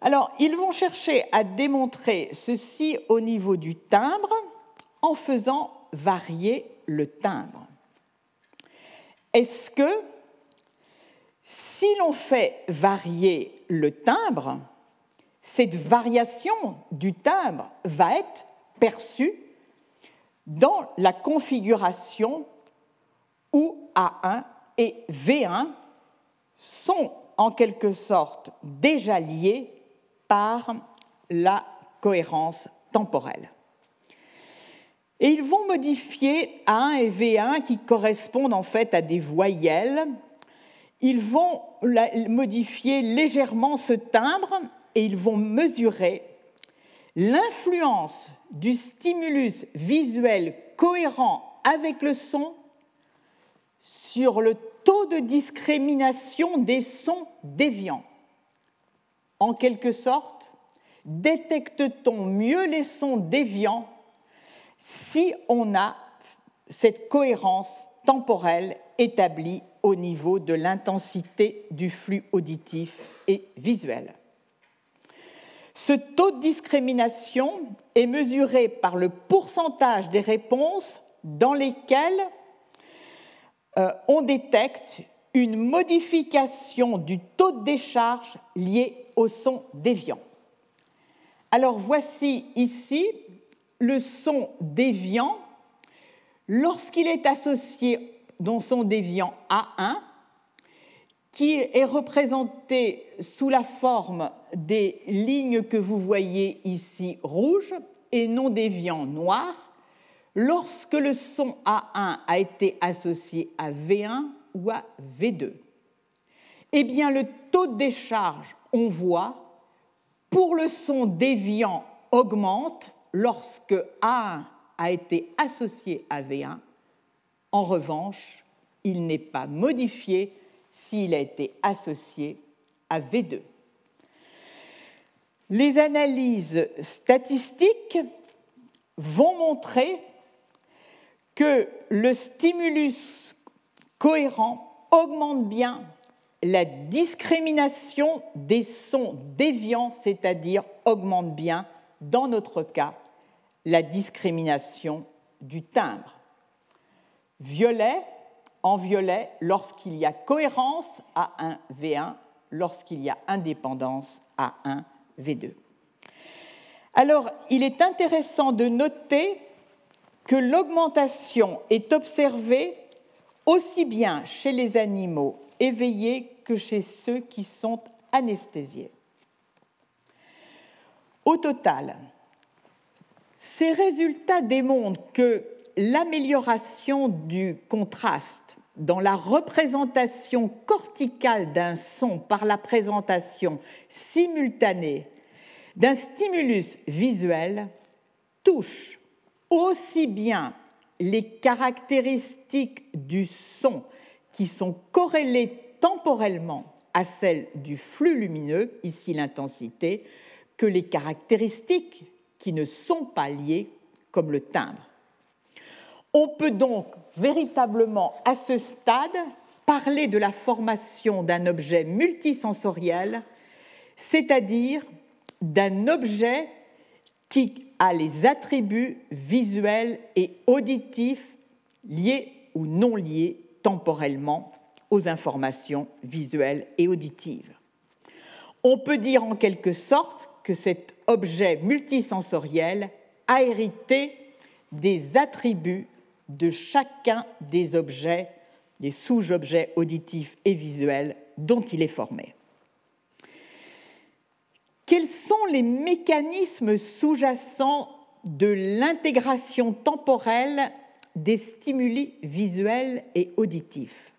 Alors, ils vont chercher à démontrer ceci au niveau du timbre en faisant varier le timbre. Est-ce que si l'on fait varier le timbre, cette variation du timbre va être perçue dans la configuration où A1 et V1 sont en quelque sorte déjà liés par la cohérence temporelle. Et ils vont modifier A1 et V1 qui correspondent en fait à des voyelles. Ils vont modifier légèrement ce timbre et ils vont mesurer l'influence du stimulus visuel cohérent avec le son sur le taux de discrimination des sons déviants. En quelque sorte, détecte-t-on mieux les sons déviants si on a cette cohérence temporelle établie au niveau de l'intensité du flux auditif et visuel? Ce taux de discrimination est mesuré par le pourcentage des réponses dans lesquelles euh, on détecte une modification du taux de décharge lié au son déviant. Alors voici ici le son déviant lorsqu'il est associé dans son déviant A1, qui est représenté sous la forme des lignes que vous voyez ici rouges et non déviant noir, lorsque le son A1 a été associé à V1 ou à V2. Eh bien, le taux de décharge, on voit, pour le son déviant augmente lorsque A1 a été associé à V1. En revanche, il n'est pas modifié s'il a été associé à V2. Les analyses statistiques vont montrer que le stimulus cohérent augmente bien la discrimination des sons déviants, c'est-à-dire augmente bien, dans notre cas, la discrimination du timbre. Violet, en violet, lorsqu'il y a cohérence à 1 V1, lorsqu'il y a indépendance à 1 V2. Alors, il est intéressant de noter que l'augmentation est observée aussi bien chez les animaux éveillés que chez ceux qui sont anesthésiés. Au total, ces résultats démontrent que l'amélioration du contraste dans la représentation corticale d'un son par la présentation simultanée d'un stimulus visuel touche aussi bien les caractéristiques du son qui sont corrélées temporellement à celles du flux lumineux, ici l'intensité, que les caractéristiques qui ne sont pas liées, comme le timbre. On peut donc véritablement à ce stade parler de la formation d'un objet multisensoriel, c'est-à-dire d'un objet qui a les attributs visuels et auditifs liés ou non liés temporellement aux informations visuelles et auditives. On peut dire en quelque sorte que cet objet multisensoriel a hérité des attributs de chacun des objets, des sous-objets auditifs et visuels dont il est formé. Quels sont les mécanismes sous-jacents de l'intégration temporelle des stimuli visuels et auditifs?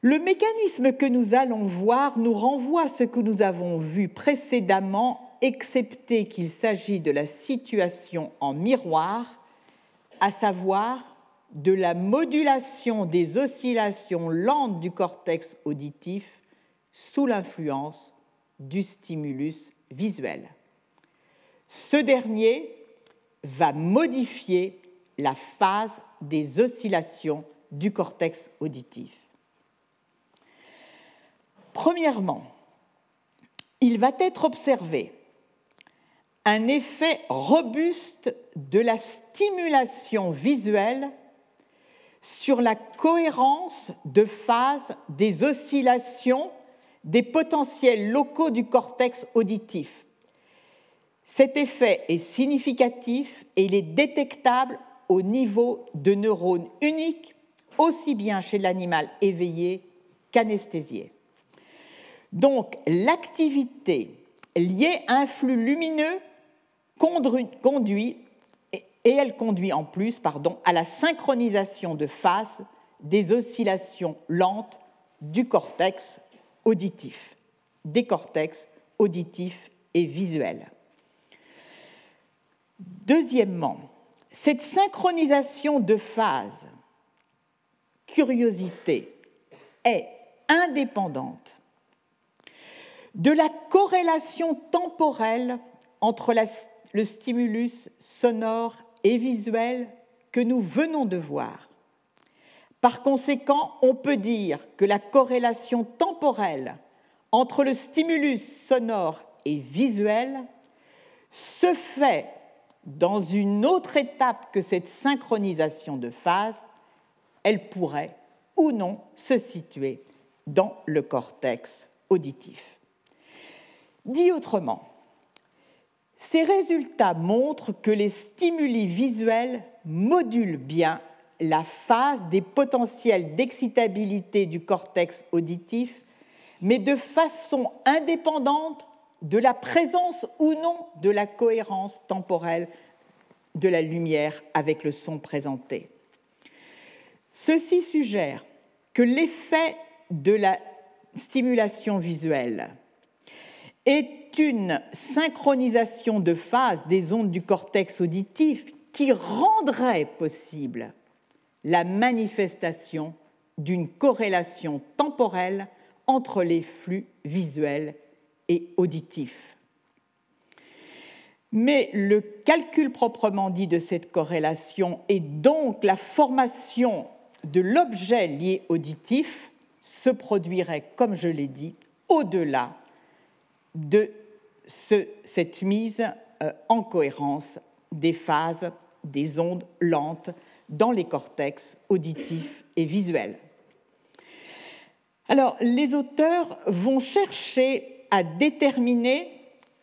Le mécanisme que nous allons voir nous renvoie à ce que nous avons vu précédemment, excepté qu'il s'agit de la situation en miroir à savoir de la modulation des oscillations lentes du cortex auditif sous l'influence du stimulus visuel. Ce dernier va modifier la phase des oscillations du cortex auditif. Premièrement, il va être observé un effet robuste de la stimulation visuelle sur la cohérence de phase des oscillations des potentiels locaux du cortex auditif. Cet effet est significatif et il est détectable au niveau de neurones uniques, aussi bien chez l'animal éveillé qu'anesthésié. Donc l'activité liée à un flux lumineux conduit, et elle conduit en plus pardon, à la synchronisation de phase des oscillations lentes du cortex auditif, des cortex auditif et visuel. Deuxièmement, cette synchronisation de phases, curiosité, est indépendante de la corrélation temporelle entre le stimulus sonore et visuel que nous venons de voir. Par conséquent, on peut dire que la corrélation temporelle entre le stimulus sonore et visuel se fait dans une autre étape que cette synchronisation de phase, elle pourrait ou non se situer dans le cortex auditif. Dit autrement, ces résultats montrent que les stimuli visuels modulent bien la phase des potentiels d'excitabilité du cortex auditif, mais de façon indépendante de la présence ou non de la cohérence temporelle de la lumière avec le son présenté. Ceci suggère que l'effet de la stimulation visuelle est une synchronisation de phase des ondes du cortex auditif qui rendrait possible la manifestation d'une corrélation temporelle entre les flux visuels et auditifs. Mais le calcul proprement dit de cette corrélation et donc la formation de l'objet lié auditif se produirait, comme je l'ai dit, au-delà de cette mise euh, en cohérence des phases des ondes lentes dans les cortex auditifs et visuels. Alors, les auteurs vont chercher à déterminer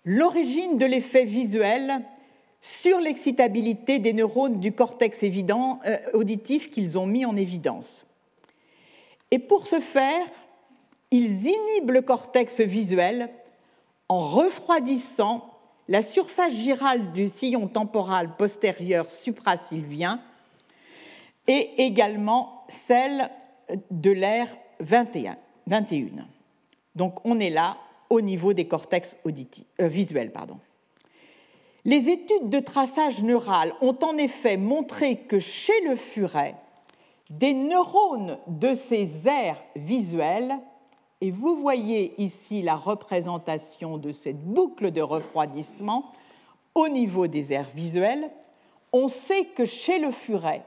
l'origine de l'effet visuel sur l'excitabilité des neurones du cortex euh, auditif qu'ils ont mis en évidence. Et pour ce faire, ils inhibent le cortex visuel en refroidissant la surface girale du sillon temporal postérieur suprasylvien et également celle de l'air 21, 21. Donc on est là au niveau des cortex euh, visuels. Les études de traçage neural ont en effet montré que chez le furet, des neurones de ces aires visuelles, et vous voyez ici la représentation de cette boucle de refroidissement au niveau des aires visuelles, on sait que chez le furet,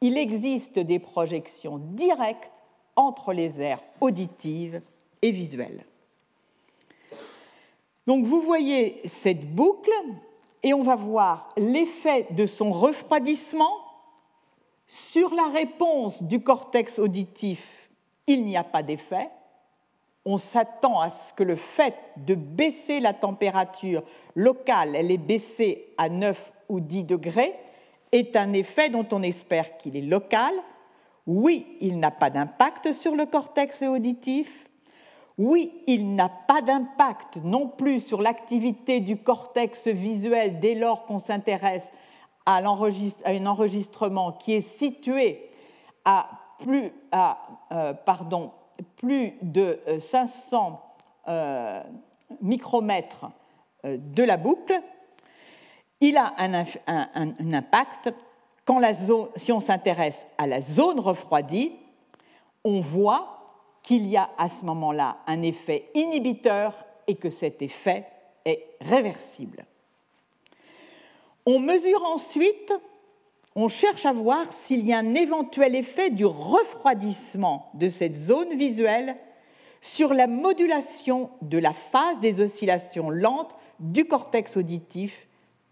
il existe des projections directes entre les aires auditives et visuelles. Donc vous voyez cette boucle et on va voir l'effet de son refroidissement sur la réponse du cortex auditif. Il n'y a pas d'effet. On s'attend à ce que le fait de baisser la température locale, elle est baissée à 9 ou 10 degrés, est un effet dont on espère qu'il est local. Oui, il n'a pas d'impact sur le cortex auditif. Oui, il n'a pas d'impact non plus sur l'activité du cortex visuel dès lors qu'on s'intéresse à, un enregistrement qui est situé à plus, euh, de 500 euh, micromètres euh, de la boucle. Il a un, impact si on s'intéresse à la zone refroidie, on voit qu'il y a à ce moment-là un effet inhibiteur et que cet effet est réversible. On mesure ensuite, on cherche à voir s'il y a un éventuel effet du refroidissement de cette zone visuelle sur la modulation de la phase des oscillations lentes du cortex auditif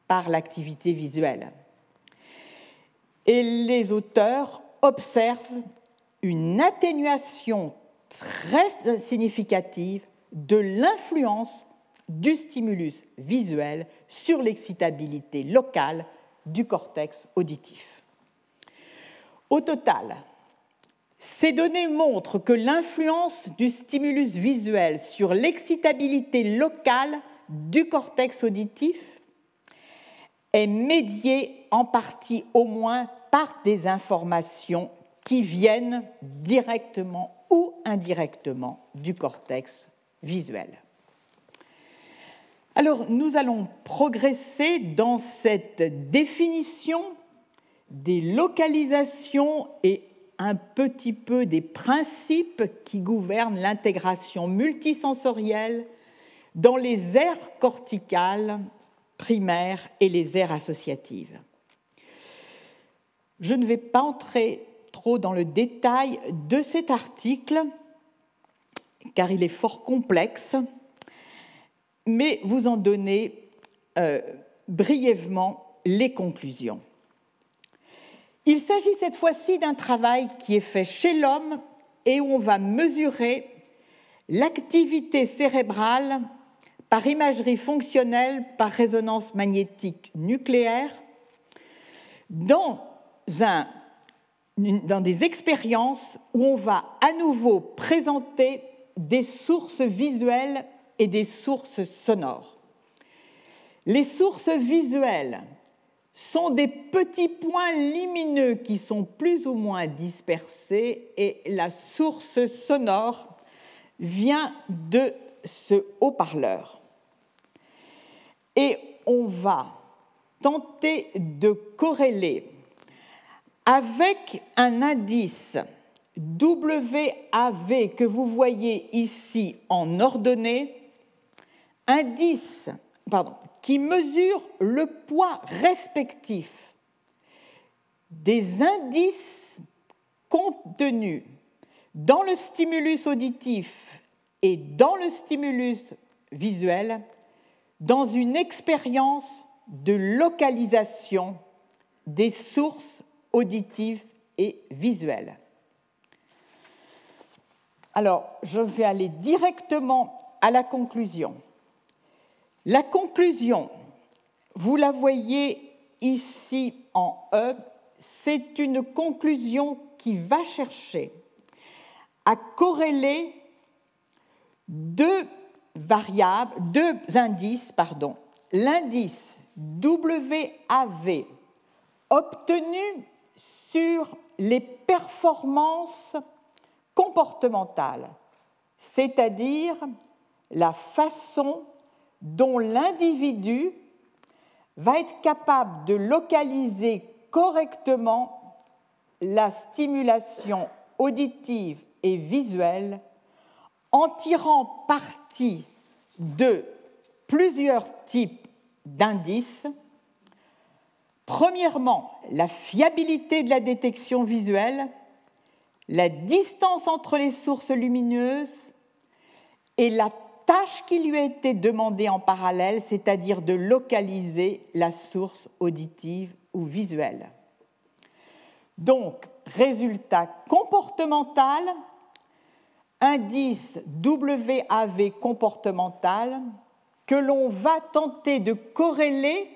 par l'activité visuelle. Et les auteurs observent une atténuation très significative de l'influence du stimulus visuel sur l'excitabilité locale du cortex auditif. Au total, ces données montrent que l'influence du stimulus visuel sur l'excitabilité locale du cortex auditif est médiée en partie au moins par des informations qui viennent directement ou indirectement du cortex visuel. Alors, nous allons progresser dans cette définition des localisations et un petit peu des principes qui gouvernent l'intégration multisensorielle dans les aires corticales primaires et les aires associatives. Je ne vais pas entrer trop dans le détail de cet article, car il est fort complexe, mais vous en donner euh, brièvement les conclusions. Il s'agit cette fois-ci d'un travail qui est fait chez l'homme et où on va mesurer l'activité cérébrale par imagerie fonctionnelle par résonance magnétique nucléaire dans, des expériences où on va à nouveau présenter des sources visuelles et des sources sonores. Les sources visuelles sont des petits points lumineux qui sont plus ou moins dispersés et la source sonore vient de ce haut-parleur. Et on va tenter de corréler avec un indice WAV que vous voyez ici en ordonnée, indice pardon, qui mesure le poids respectif des indices contenus dans le stimulus auditif et dans le stimulus visuel dans une expérience de localisation des sources auditives et visuelles. Alors, je vais aller directement à la conclusion. La conclusion, vous la voyez ici en E, c'est une conclusion qui va chercher à corréler deux variables, deux indices, pardon. L'indice WAV obtenu sur les performances comportementales, c'est-à-dire la façon dont l'individu va être capable de localiser correctement la stimulation auditive et visuelle en tirant parti de plusieurs types d'indices. Premièrement, la fiabilité de la détection visuelle, la distance entre les sources lumineuses et la tâche qui lui a été demandée en parallèle, c'est-à-dire de localiser la source auditive ou visuelle. Donc, résultat comportemental, indice WAV comportemental que l'on va tenter de corréler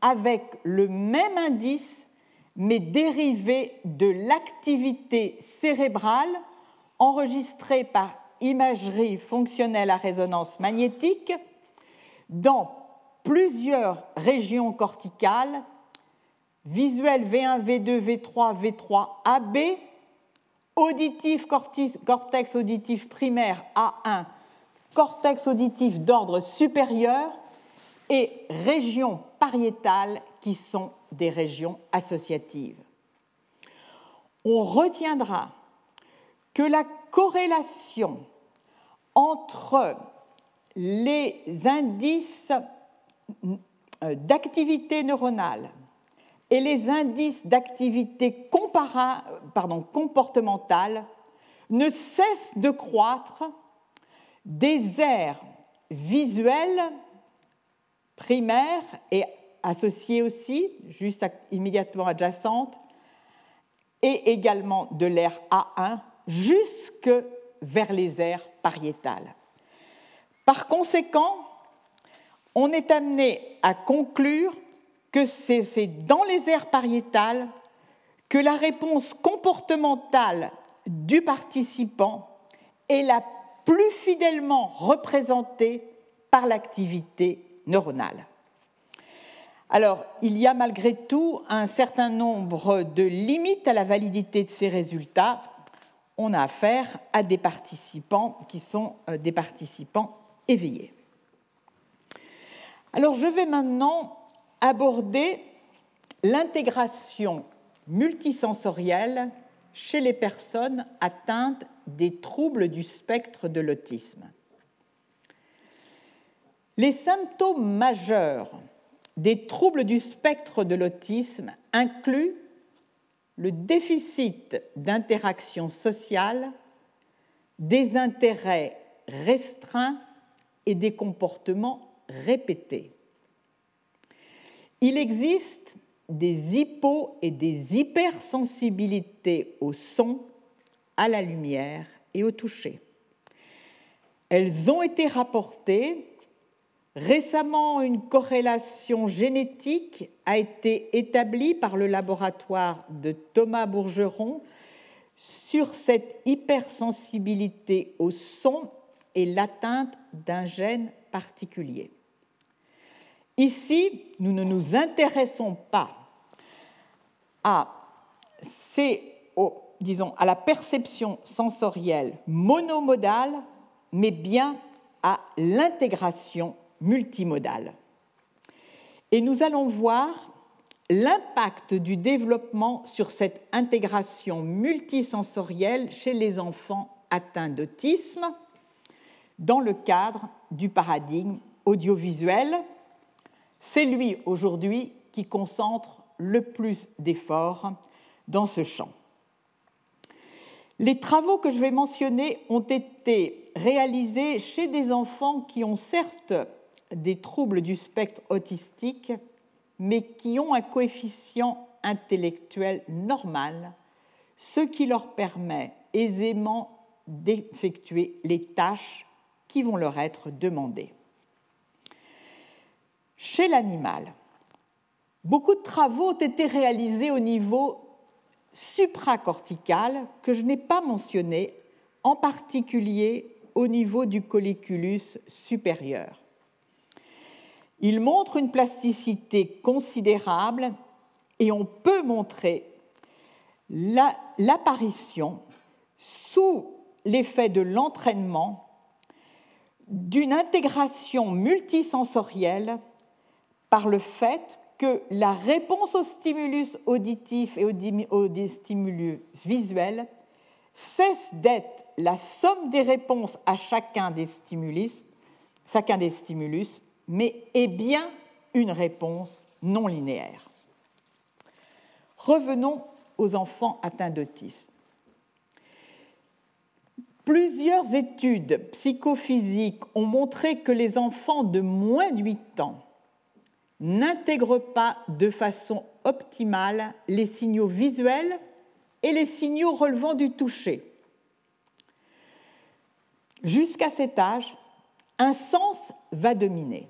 avec le même indice, mais dérivé de l'activité cérébrale enregistrée par imagerie fonctionnelle à résonance magnétique dans plusieurs régions corticales, visuel V1, V2, V3, V3, AB, auditif, cortex auditif primaire A1, cortex auditif d'ordre supérieur et régions pariétales qui sont des régions associatives. On retiendra que la corrélation entre les indices d'activité neuronale et les indices d'activité comportementale ne cessent de croître des aires visuelles primaires et associées aussi, juste immédiatement adjacentes, et également de l'aire A1 jusque vers les aires pariétales. Par conséquent, on est amené à conclure que c'est dans les aires pariétales que la réponse comportementale du participant est la plus fidèlement représentée par l'activité neuronale. Alors, il y a malgré tout un certain nombre de limites à la validité de ces résultats. On a affaire à des participants qui sont euh, des participants éveillés. Alors je vais maintenant aborder l'intégration multisensorielle chez les personnes atteintes des troubles du spectre de l'autisme. Les symptômes majeurs des troubles du spectre de l'autisme incluent le déficit d'interaction sociale, des intérêts restreints et des comportements répétés. Il existe des hypo et des hypersensibilités au son, à la lumière et au toucher. Elles ont été rapportées. Récemment, une corrélation génétique a été établie par le laboratoire de Thomas Bourgeron sur cette hypersensibilité au son et l'atteinte d'un gène particulier. Ici, nous ne nous intéressons pas à, disons, à la perception sensorielle monomodale, mais bien à l'intégration multimodale. Et nous allons voir l'impact du développement sur cette intégration multisensorielle chez les enfants atteints d'autisme dans le cadre du paradigme audiovisuel c'est lui aujourd'hui qui concentre le plus d'efforts dans ce champ. Les travaux que je vais mentionner ont été réalisés chez des enfants qui ont certes des troubles du spectre autistique, mais qui ont un coefficient intellectuel normal, ce qui leur permet aisément d'effectuer les tâches qui vont leur être demandées. Chez l'animal, beaucoup de travaux ont été réalisés au niveau supracortical que je n'ai pas mentionné, en particulier au niveau du colliculus supérieur. Ils montrent une plasticité considérable et on peut montrer l'apparition sous l'effet de l'entraînement d'une intégration multisensorielle par le fait que la réponse au stimulus auditif et au stimulus visuel cesse d'être la somme des réponses à chacun des stimulus, chacun des stimulus, mais est bien une réponse non linéaire. Revenons aux enfants atteints d'autisme. Plusieurs études psychophysiques ont montré que les enfants de moins de 8 ans n'intègre pas de façon optimale les signaux visuels et les signaux relevant du toucher. Jusqu'à cet âge, un sens va dominer.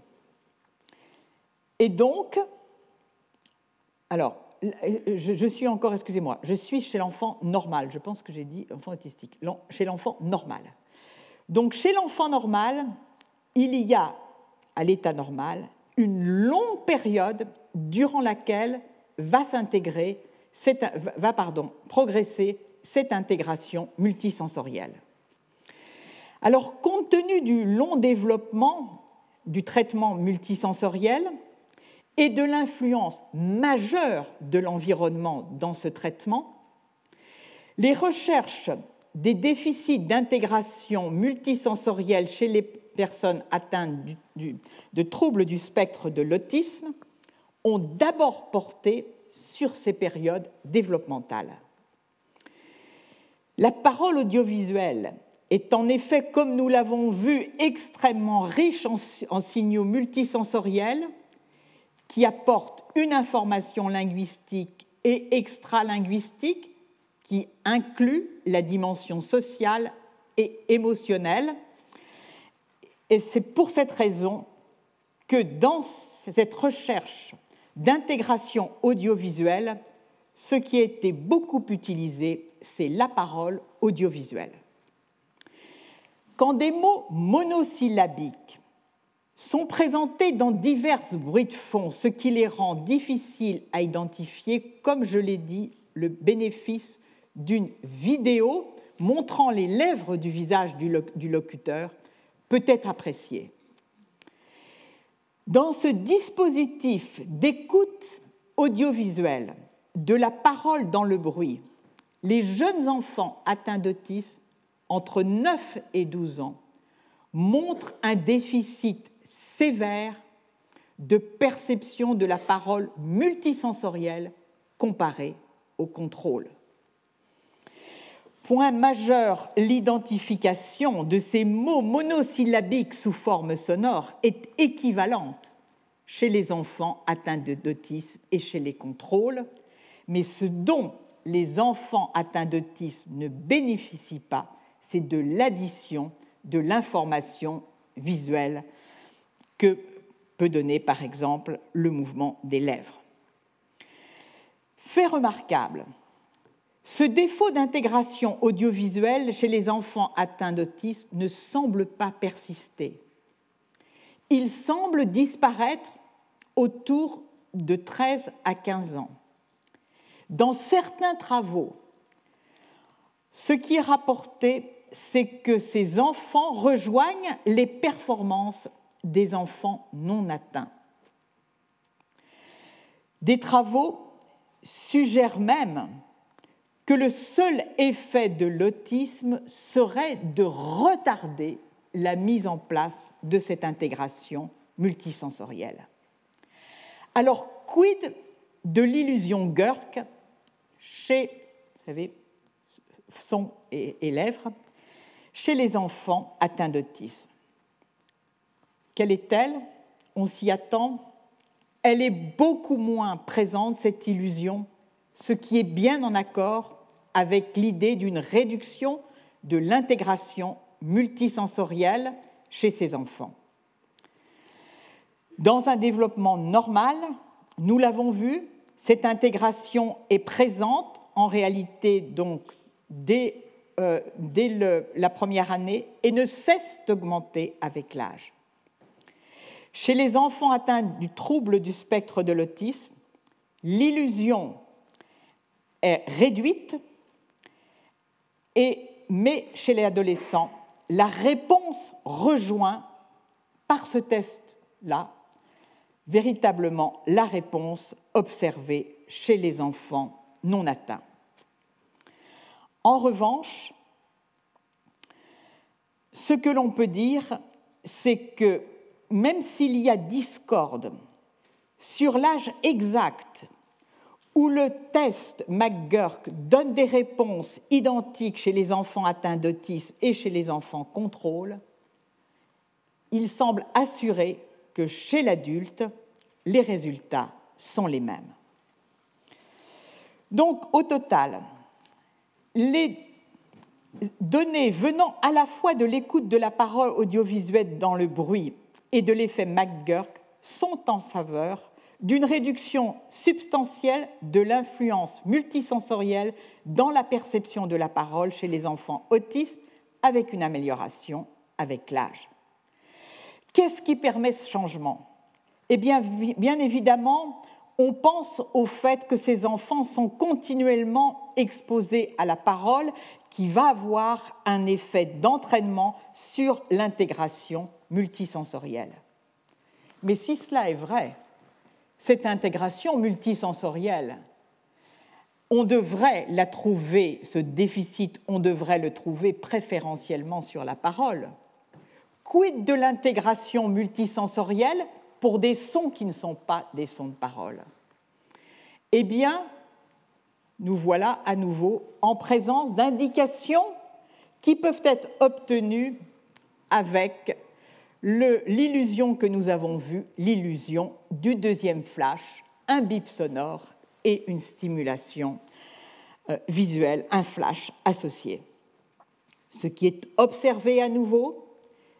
Et donc, alors, je, suis encore, excusez-moi, je suis chez l'enfant normal, je pense que j'ai dit enfant autistique, chez l'enfant normal. Donc, chez l'enfant normal, il y a, à l'état normal, une longue période durant laquelle va s'intégrer, va pardon, progresser cette intégration multisensorielle. Alors, compte tenu du long développement du traitement multisensoriel et de l'influence majeure de l'environnement dans ce traitement, les recherches des déficits d'intégration multisensorielle chez les personnes atteintes de troubles du spectre de l'autisme ont d'abord porté sur ces périodes développementales. La parole audiovisuelle est en effet, comme nous l'avons vu, extrêmement riche en, signaux multisensoriels qui apportent une information linguistique et extralinguistique qui inclut la dimension sociale et émotionnelle et c'est pour cette raison que dans cette recherche d'intégration audiovisuelle, ce qui a été beaucoup utilisé, c'est la parole audiovisuelle. Quand des mots monosyllabiques sont présentés dans divers bruits de fond, ce qui les rend difficiles à identifier, comme je l'ai dit, le bénéfice d'une vidéo montrant les lèvres du visage du locuteur peut être apprécié. Dans ce dispositif d'écoute audiovisuelle de la parole dans le bruit, les jeunes enfants atteints d'autisme entre 9 et 12 ans montrent un déficit sévère de perception de la parole multisensorielle comparé au contrôle. Point majeur, l'identification de ces mots monosyllabiques sous forme sonore est équivalente chez les enfants atteints d'autisme et chez les contrôles, mais ce dont les enfants atteints d'autisme ne bénéficient pas, c'est de l'addition de l'information visuelle que peut donner par exemple le mouvement des lèvres. Fait remarquable, ce défaut d'intégration audiovisuelle chez les enfants atteints d'autisme ne semble pas persister. Il semble disparaître autour de 13 à 15 ans. Dans certains travaux, ce qui est rapporté, c'est que ces enfants rejoignent les performances des enfants non atteints. Des travaux suggèrent même que le seul effet de l'autisme serait de retarder la mise en place de cette intégration multisensorielle. Alors, quid de l'illusion Gurk chez, vous savez, son et, lèvres, chez les enfants atteints d'autisme? Quelle est-elle On s'y attend. Elle est beaucoup moins présente, cette illusion, ce qui est bien en accord avec l'idée d'une réduction de l'intégration multisensorielle chez ces enfants. Dans un développement normal, nous l'avons vu, cette intégration est présente en réalité donc dès, euh, la première année et ne cesse d'augmenter avec l'âge. Chez les enfants atteints du trouble du spectre de l'autisme, l'illusion est réduite, mais chez les adolescents, la réponse rejoint par ce test-là véritablement la réponse observée chez les enfants non atteints. En revanche, ce que l'on peut dire, c'est que même s'il y a discorde sur l'âge exact où le test McGurk donne des réponses identiques chez les enfants atteints d'autisme et chez les enfants contrôle, il semble assurer que chez l'adulte, les résultats sont les mêmes. Donc, au total, les données venant à la fois de l'écoute de la parole audiovisuelle dans le bruit et de l'effet McGurk sont en faveur d'une réduction substantielle de l'influence multisensorielle dans la perception de la parole chez les enfants autistes avec une amélioration avec l'âge. Qu'est-ce qui permet ce changement? Eh bien, bien évidemment, on pense au fait que ces enfants sont continuellement exposés à la parole qui va avoir un effet d'entraînement sur l'intégration multisensorielle. Mais si cela est vrai, cette intégration multisensorielle, on devrait la trouver, ce déficit, on devrait le trouver préférentiellement sur la parole, Quid de l'intégration multisensorielle pour des sons qui ne sont pas des sons de parole? Eh bien, nous voilà à nouveau en présence d'indications qui peuvent être obtenues avec l'illusion que nous avons vue, l'illusion du deuxième flash, un bip sonore et une stimulation euh, visuelle, un flash associé. Ce qui est observé à nouveau,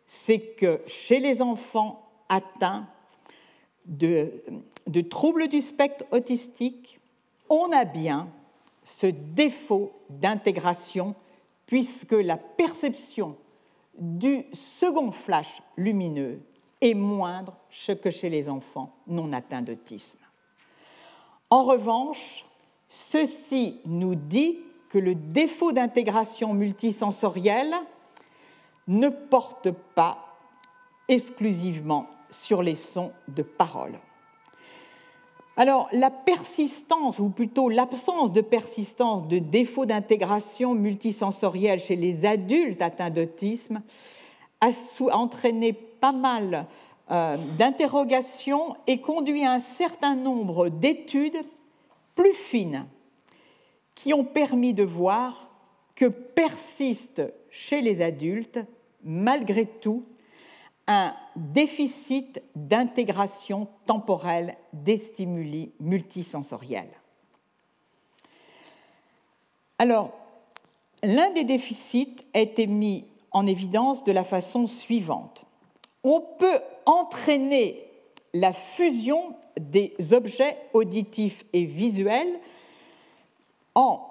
c'est que chez les enfants atteints de, troubles du spectre autistique, on a bien ce défaut d'intégration puisque la perception du second flash lumineux est moindre que chez les enfants non atteints d'autisme. En revanche, ceci nous dit que le défaut d'intégration multisensorielle ne porte pas exclusivement sur les sons de parole. Alors, la persistance, ou plutôt l'absence de persistance de défauts d'intégration multisensorielle chez les adultes atteints d'autisme a entraîné pas mal euh, d'interrogations et conduit à un certain nombre d'études plus fines qui ont permis de voir que persiste chez les adultes, malgré tout, un déficit d'intégration temporelle des stimuli multisensoriels. Alors, l'un des déficits a été mis en évidence de la façon suivante. On peut entraîner la fusion des objets auditifs et visuels en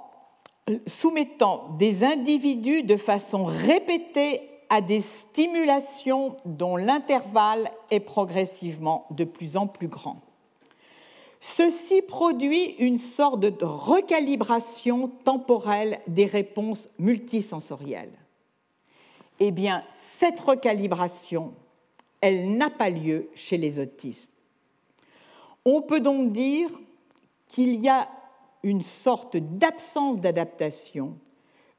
soumettant des individus de façon répétée à des stimulations dont l'intervalle est progressivement de plus en plus grand. Ceci produit une sorte de recalibration temporelle des réponses multisensorielles. Eh bien, cette recalibration, elle n'a pas lieu chez les autistes. On peut donc dire qu'il y a une sorte d'absence d'adaptation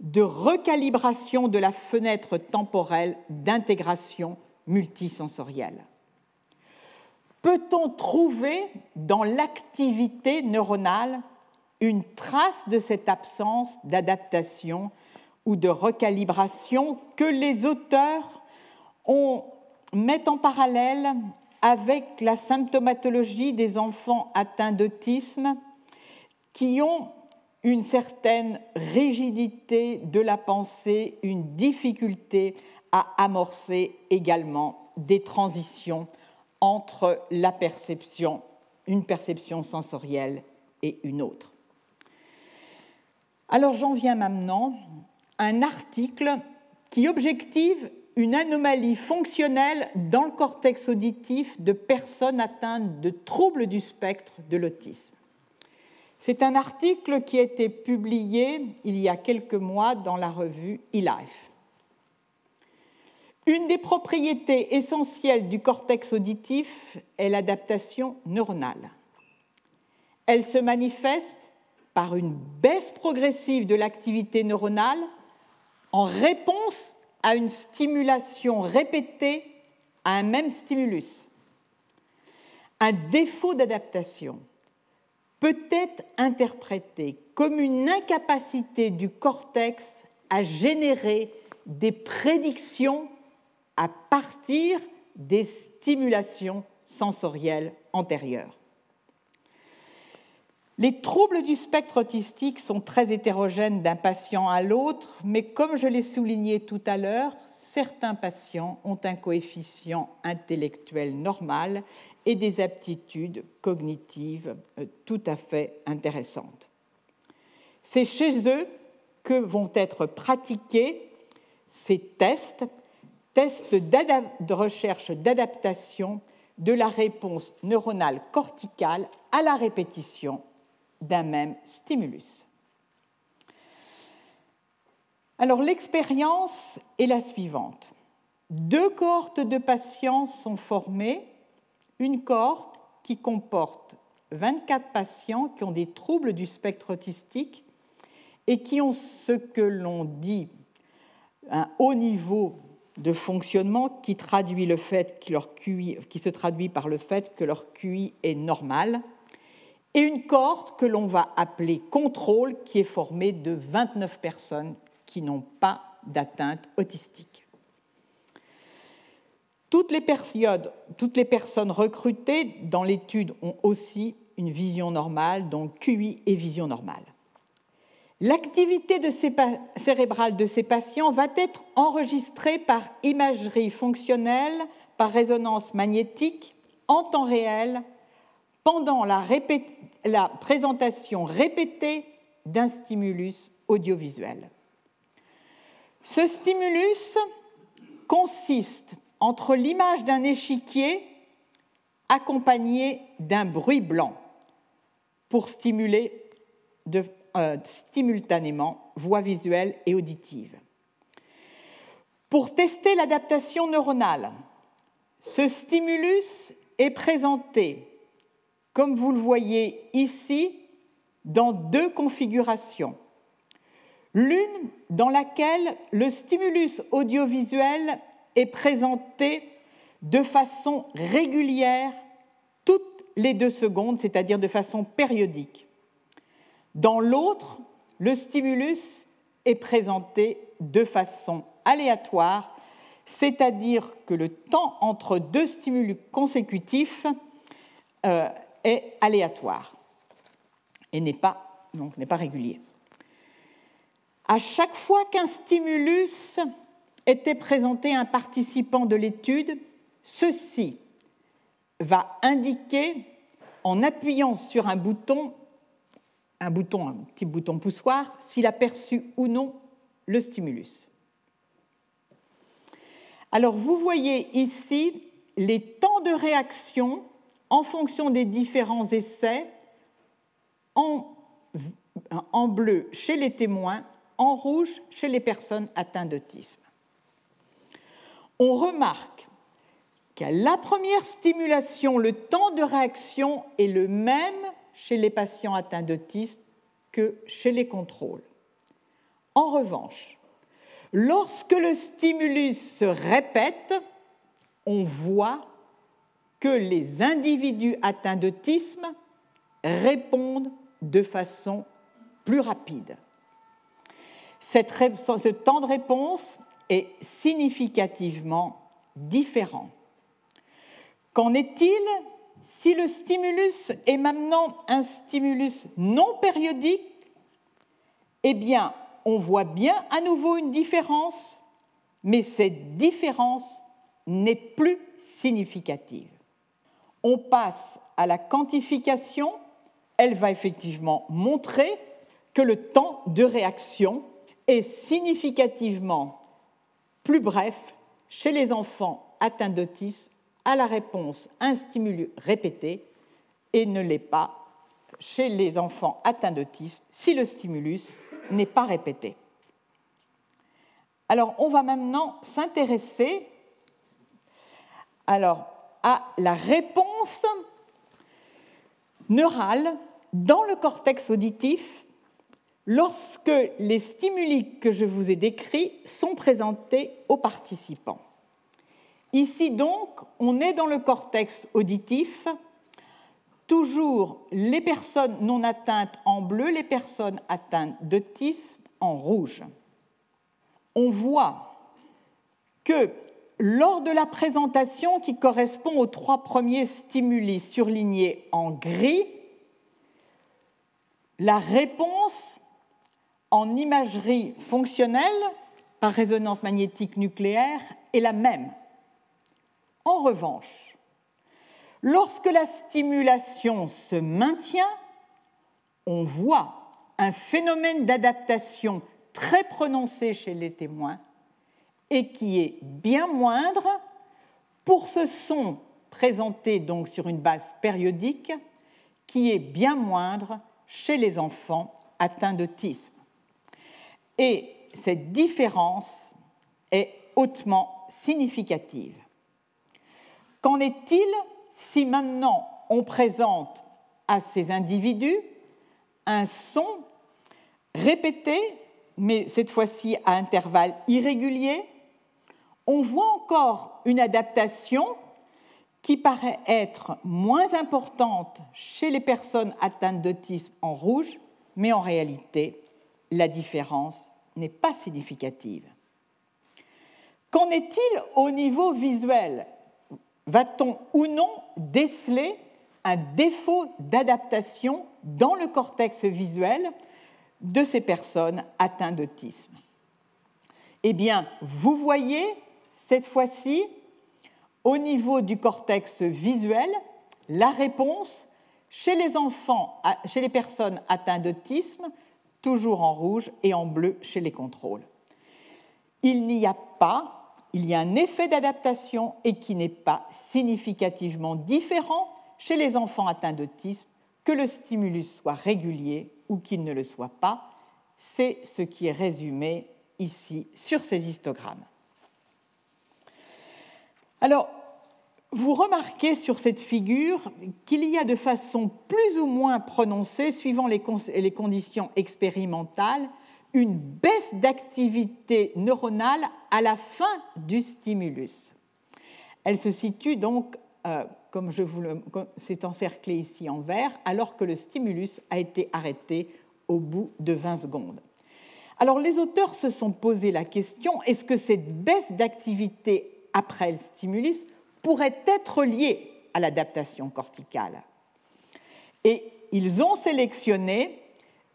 de recalibration de la fenêtre temporelle d'intégration multisensorielle. Peut-on trouver dans l'activité neuronale une trace de cette absence d'adaptation ou de recalibration que les auteurs ont, mettent en parallèle avec la symptomatologie des enfants atteints d'autisme qui ont une certaine rigidité de la pensée, une difficulté à amorcer également des transitions entre la perception, une perception sensorielle et une autre. Alors j'en viens maintenant à un article qui objective une anomalie fonctionnelle dans le cortex auditif de personnes atteintes de troubles du spectre de l'autisme. C'est un article qui a été publié il y a quelques mois dans la revue eLife. Une des propriétés essentielles du cortex auditif est l'adaptation neuronale. Elle se manifeste par une baisse progressive de l'activité neuronale en réponse à une stimulation répétée à un même stimulus. Un défaut d'adaptation peut être interprété comme une incapacité du cortex à générer des prédictions à partir des stimulations sensorielles antérieures. Les troubles du spectre autistique sont très hétérogènes d'un patient à l'autre, mais comme je l'ai souligné tout à l'heure, certains patients ont un coefficient intellectuel normal et des aptitudes cognitives euh, tout à fait intéressantes. C'est chez eux que vont être pratiqués ces tests, tests de recherche d'adaptation de la réponse neuronale corticale à la répétition d'un même stimulus. Alors l'expérience est la suivante. Deux cohortes de patients sont formées une cohorte qui comporte 24 patients qui ont des troubles du spectre autistique et qui ont ce que l'on dit un haut niveau de fonctionnement qui, se traduit par le fait que leur QI est normal, et une cohorte que l'on va appeler contrôle, qui est formée de 29 personnes qui n'ont pas d'atteinte autistique. Toutes les, personnes recrutées dans l'étude ont aussi une vision normale, donc QI et vision normale. L'activité cérébrale de ces patients va être enregistrée par imagerie fonctionnelle, par résonance magnétique, en temps réel, pendant la présentation répétée d'un stimulus audiovisuel. Ce stimulus consiste entre l'image d'un échiquier accompagné d'un bruit blanc pour stimuler euh, simultanément voix visuelle et auditive. Pour tester l'adaptation neuronale, Ce stimulus est présenté, comme vous le voyez ici, dans deux configurations. L'une dans laquelle le stimulus audiovisuel est présenté de façon régulière toutes les deux secondes, c'est-à-dire de façon périodique. Dans l'autre, le stimulus est présenté de façon aléatoire, c'est-à-dire que le temps entre deux stimulus consécutifs euh, est aléatoire et n'est pas, pas régulier. À chaque fois qu'un stimulus était présenté un participant de l'étude, ceci va indiquer, en appuyant sur un bouton, un petit bouton poussoir, s'il a perçu ou non le stimulus. Alors vous voyez ici les temps de réaction en fonction des différents essais en bleu chez les témoins, en rouge chez les personnes atteintes d'autisme. On remarque qu'à la première stimulation, le temps de réaction est le même chez les patients atteints d'autisme que chez les contrôles. En revanche, lorsque le stimulus se répète, on voit que les individus atteints d'autisme répondent de façon plus rapide. ce temps de réponse est significativement différent. Qu'en est-il si le stimulus est maintenant un stimulus non périodique? Eh bien, on voit bien à nouveau une différence, mais cette différence n'est plus significative. On passe à la quantification, elle va effectivement montrer que le temps de réaction est significativement plus bref chez les enfants atteints d'autisme à la réponse un stimulus répété et ne l'est pas chez les enfants atteints d'autisme si le stimulus n'est pas répété. Alors, on va maintenant s'intéresser à la réponse neurale dans le cortex auditif lorsque les stimuli que je vous ai décrits sont présentés aux participants. Ici donc, on est dans le cortex auditif, toujours les personnes non atteintes en bleu, les personnes atteintes d'autisme en rouge. On voit que lors de la présentation qui correspond aux trois premiers stimuli surlignés en gris, la réponse en imagerie fonctionnelle par résonance magnétique nucléaire est la même. En revanche, lorsque la stimulation se maintient, on voit un phénomène d'adaptation très prononcé chez les témoins et qui est bien moindre pour ce son présenté donc sur une base périodique qui est bien moindre chez les enfants atteints d'autisme. Et cette différence est hautement significative. Qu'en est-il si maintenant on présente à ces individus un son répété, mais cette fois-ci à intervalles irréguliers? On voit encore une adaptation qui paraît être moins importante chez les personnes atteintes d'autisme en rouge, mais en réalité, la différence n'est pas significative. Qu'en est-il au niveau visuel? Va-t-on ou non déceler un défaut d'adaptation dans le cortex visuel de ces personnes atteintes d'autisme? Eh bien, vous voyez cette fois-ci, au niveau du cortex visuel, la réponse chez les enfants, chez les personnes atteintes d'autisme, toujours en rouge et en bleu chez les contrôles. Il n'y a pas il y a un effet d'adaptation et qui n'est pas significativement différent chez les enfants atteints d'autisme, que le stimulus soit régulier ou qu'il ne le soit pas. C'est ce qui est résumé ici sur ces histogrammes. Alors, vous remarquez sur cette figure qu'il y a de façon plus ou moins prononcée, suivant les, conditions expérimentales, une baisse d'activité neuronale à la fin du stimulus. Elle se situe donc, euh, comme je vous le, c'est encerclé ici en vert, alors que le stimulus a été arrêté au bout de 20 secondes. Alors les auteurs se sont posé la question est-ce que cette baisse d'activité après le stimulus pourrait être liée à l'adaptation corticale Et ils ont sélectionné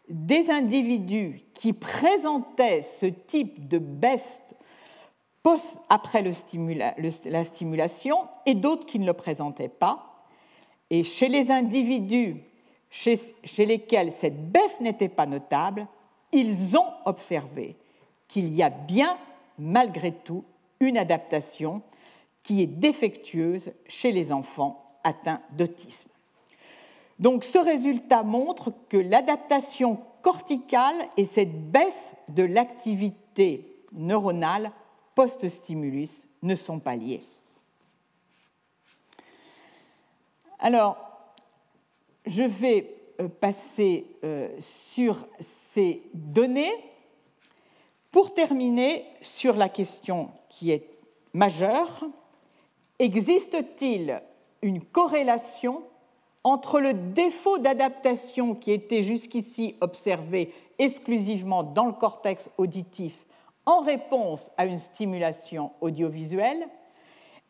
des individus qui présentaient ce type de baisse post après la stimulation et d'autres qui ne le présentaient pas. Et chez les individus chez, chez lesquels cette baisse n'était pas notable, ils ont observé qu'il y a bien, malgré tout, une adaptation qui est défectueuse chez les enfants atteints d'autisme. Donc ce résultat montre que l'adaptation corticale et cette baisse de l'activité neuronale post-stimulus ne sont pas liées. Alors, je vais euh, passer euh, sur ces données pour terminer sur la question qui est majeure. Existe-t-il une corrélation entre le défaut d'adaptation qui était jusqu'ici observé exclusivement dans le cortex auditif en réponse à une stimulation audiovisuelle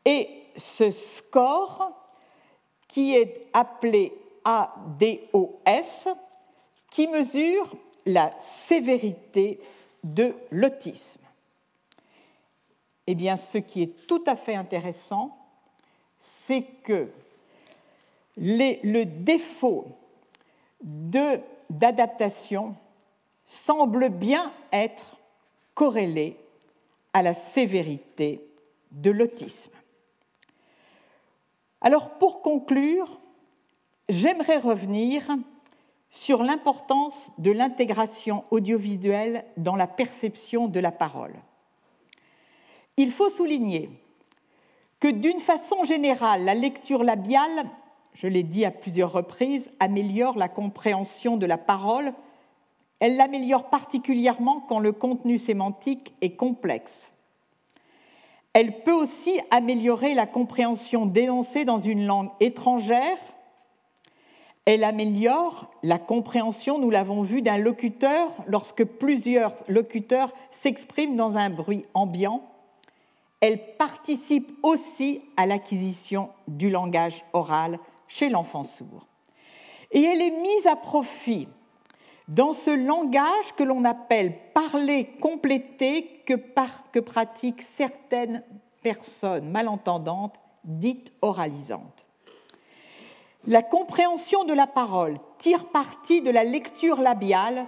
et ce score qui est appelé ADOS, qui mesure la sévérité de l'autisme? Eh bien, ce qui est tout à fait intéressant, c'est que le défaut d'adaptation semble bien être corrélé à la sévérité de l'autisme. Alors pour conclure, j'aimerais revenir sur l'importance de l'intégration audiovisuelle dans la perception de la parole. Il faut souligner que d'une façon générale, la lecture labiale, je l'ai dit à plusieurs reprises, améliore la compréhension de la parole. Elle l'améliore particulièrement quand le contenu sémantique est complexe. Elle peut aussi améliorer la compréhension d'énoncés dans une langue étrangère. Elle améliore la compréhension, nous l'avons vu, d'un locuteur lorsque plusieurs locuteurs s'expriment dans un bruit ambiant elle participe aussi à l'acquisition du langage oral chez l'enfant sourd. Et elle est mise à profit dans ce langage que l'on appelle parler complété que, que pratiquent certaines personnes malentendantes dites oralisantes. La compréhension de la parole tire parti de la lecture labiale.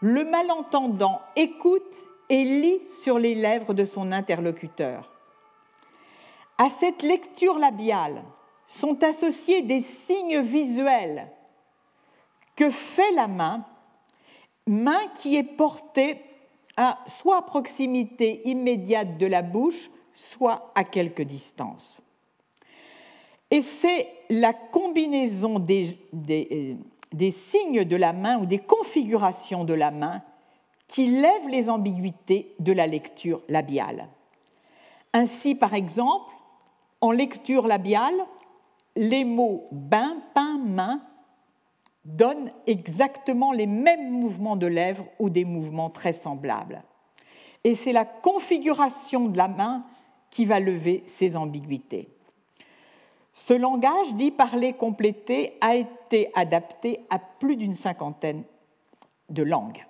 Le malentendant écoute et lit sur les lèvres de son interlocuteur. À cette lecture labiale sont associés des signes visuels que fait la main, main qui est portée à soit à proximité immédiate de la bouche, soit à quelque distance. Et c'est la combinaison des, des, signes de la main ou des configurations de la main qui lève les ambiguïtés de la lecture labiale. Ainsi, par exemple, en lecture labiale, les mots bain, pain, main donnent exactement les mêmes mouvements de lèvres ou des mouvements très semblables. Et c'est la configuration de la main qui va lever ces ambiguïtés. Ce langage, dit parler complété, a été adapté à plus d'une cinquantaine de langues.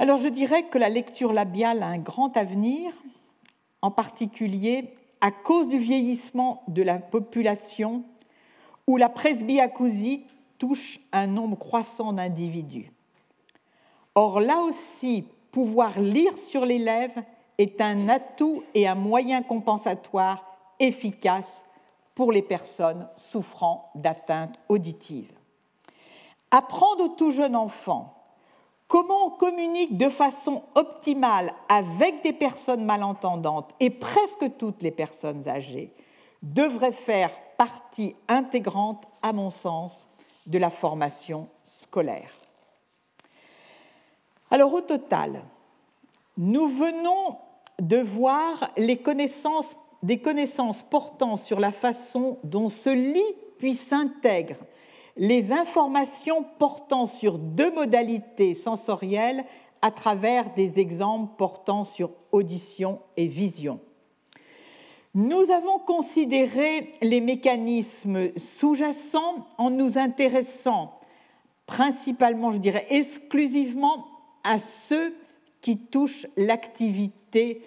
Alors je dirais que la lecture labiale a un grand avenir, en particulier à cause du vieillissement de la population où la presbyacousie touche un nombre croissant d'individus. Or là aussi, pouvoir lire sur les lèvres est un atout et un moyen compensatoire efficace pour les personnes souffrant d'atteintes auditives. Apprendre au tout jeune enfant Comment on communique de façon optimale avec des personnes malentendantes et presque toutes les personnes âgées devrait faire partie intégrante, à mon sens, de la formation scolaire. Alors au total, nous venons de voir les connaissances, des connaissances portant sur la façon dont se lit puis s'intègre les informations portant sur deux modalités sensorielles à travers des exemples portant sur audition et vision. Nous avons considéré les mécanismes sous-jacents en nous intéressant principalement, je dirais exclusivement, à ceux qui touchent l'activité,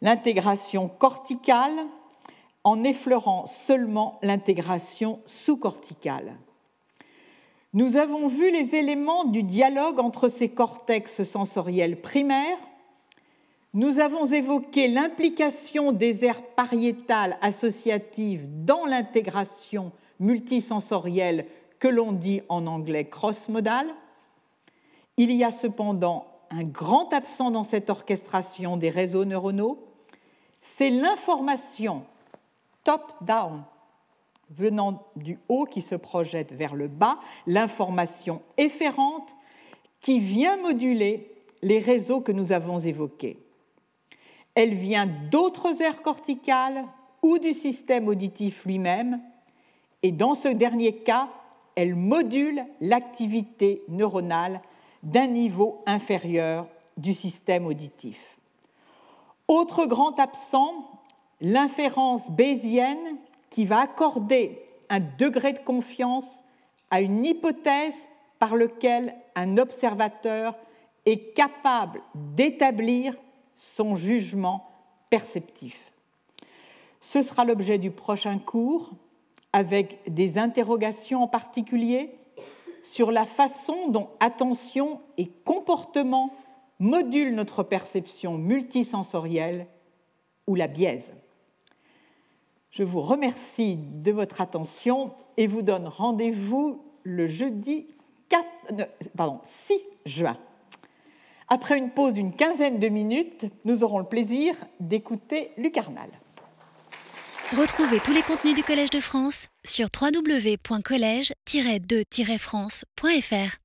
l'intégration corticale, en effleurant seulement l'intégration sous-corticale. Nous avons vu les éléments du dialogue entre ces cortex sensoriels primaires. Nous avons évoqué l'implication des aires pariétales associatives dans l'intégration multisensorielle que l'on dit en anglais cross-modal. Il y a cependant un grand absent dans cette orchestration des réseaux neuronaux, c'est l'information top-down venant du haut qui se projette vers le bas, l'information efférente qui vient moduler les réseaux que nous avons évoqués. Elle vient d'autres aires corticales ou du système auditif lui-même, et dans ce dernier cas, elle module l'activité neuronale d'un niveau inférieur du système auditif. Autre grand absent, l'inférence bayésienne qui va accorder un degré de confiance à une hypothèse par laquelle un observateur est capable d'établir son jugement perceptif. Ce sera l'objet du prochain cours avec des interrogations en particulier sur la façon dont attention et comportement modulent notre perception multisensorielle ou la biaise. Je vous remercie de votre attention et vous donne rendez-vous le jeudi 4, pardon, 6 juin. Après une pause d'une quinzaine de minutes, nous aurons le plaisir d'écouter Lucarnal. Retrouvez tous les contenus du Collège de France sur www.colège-2-france.fr.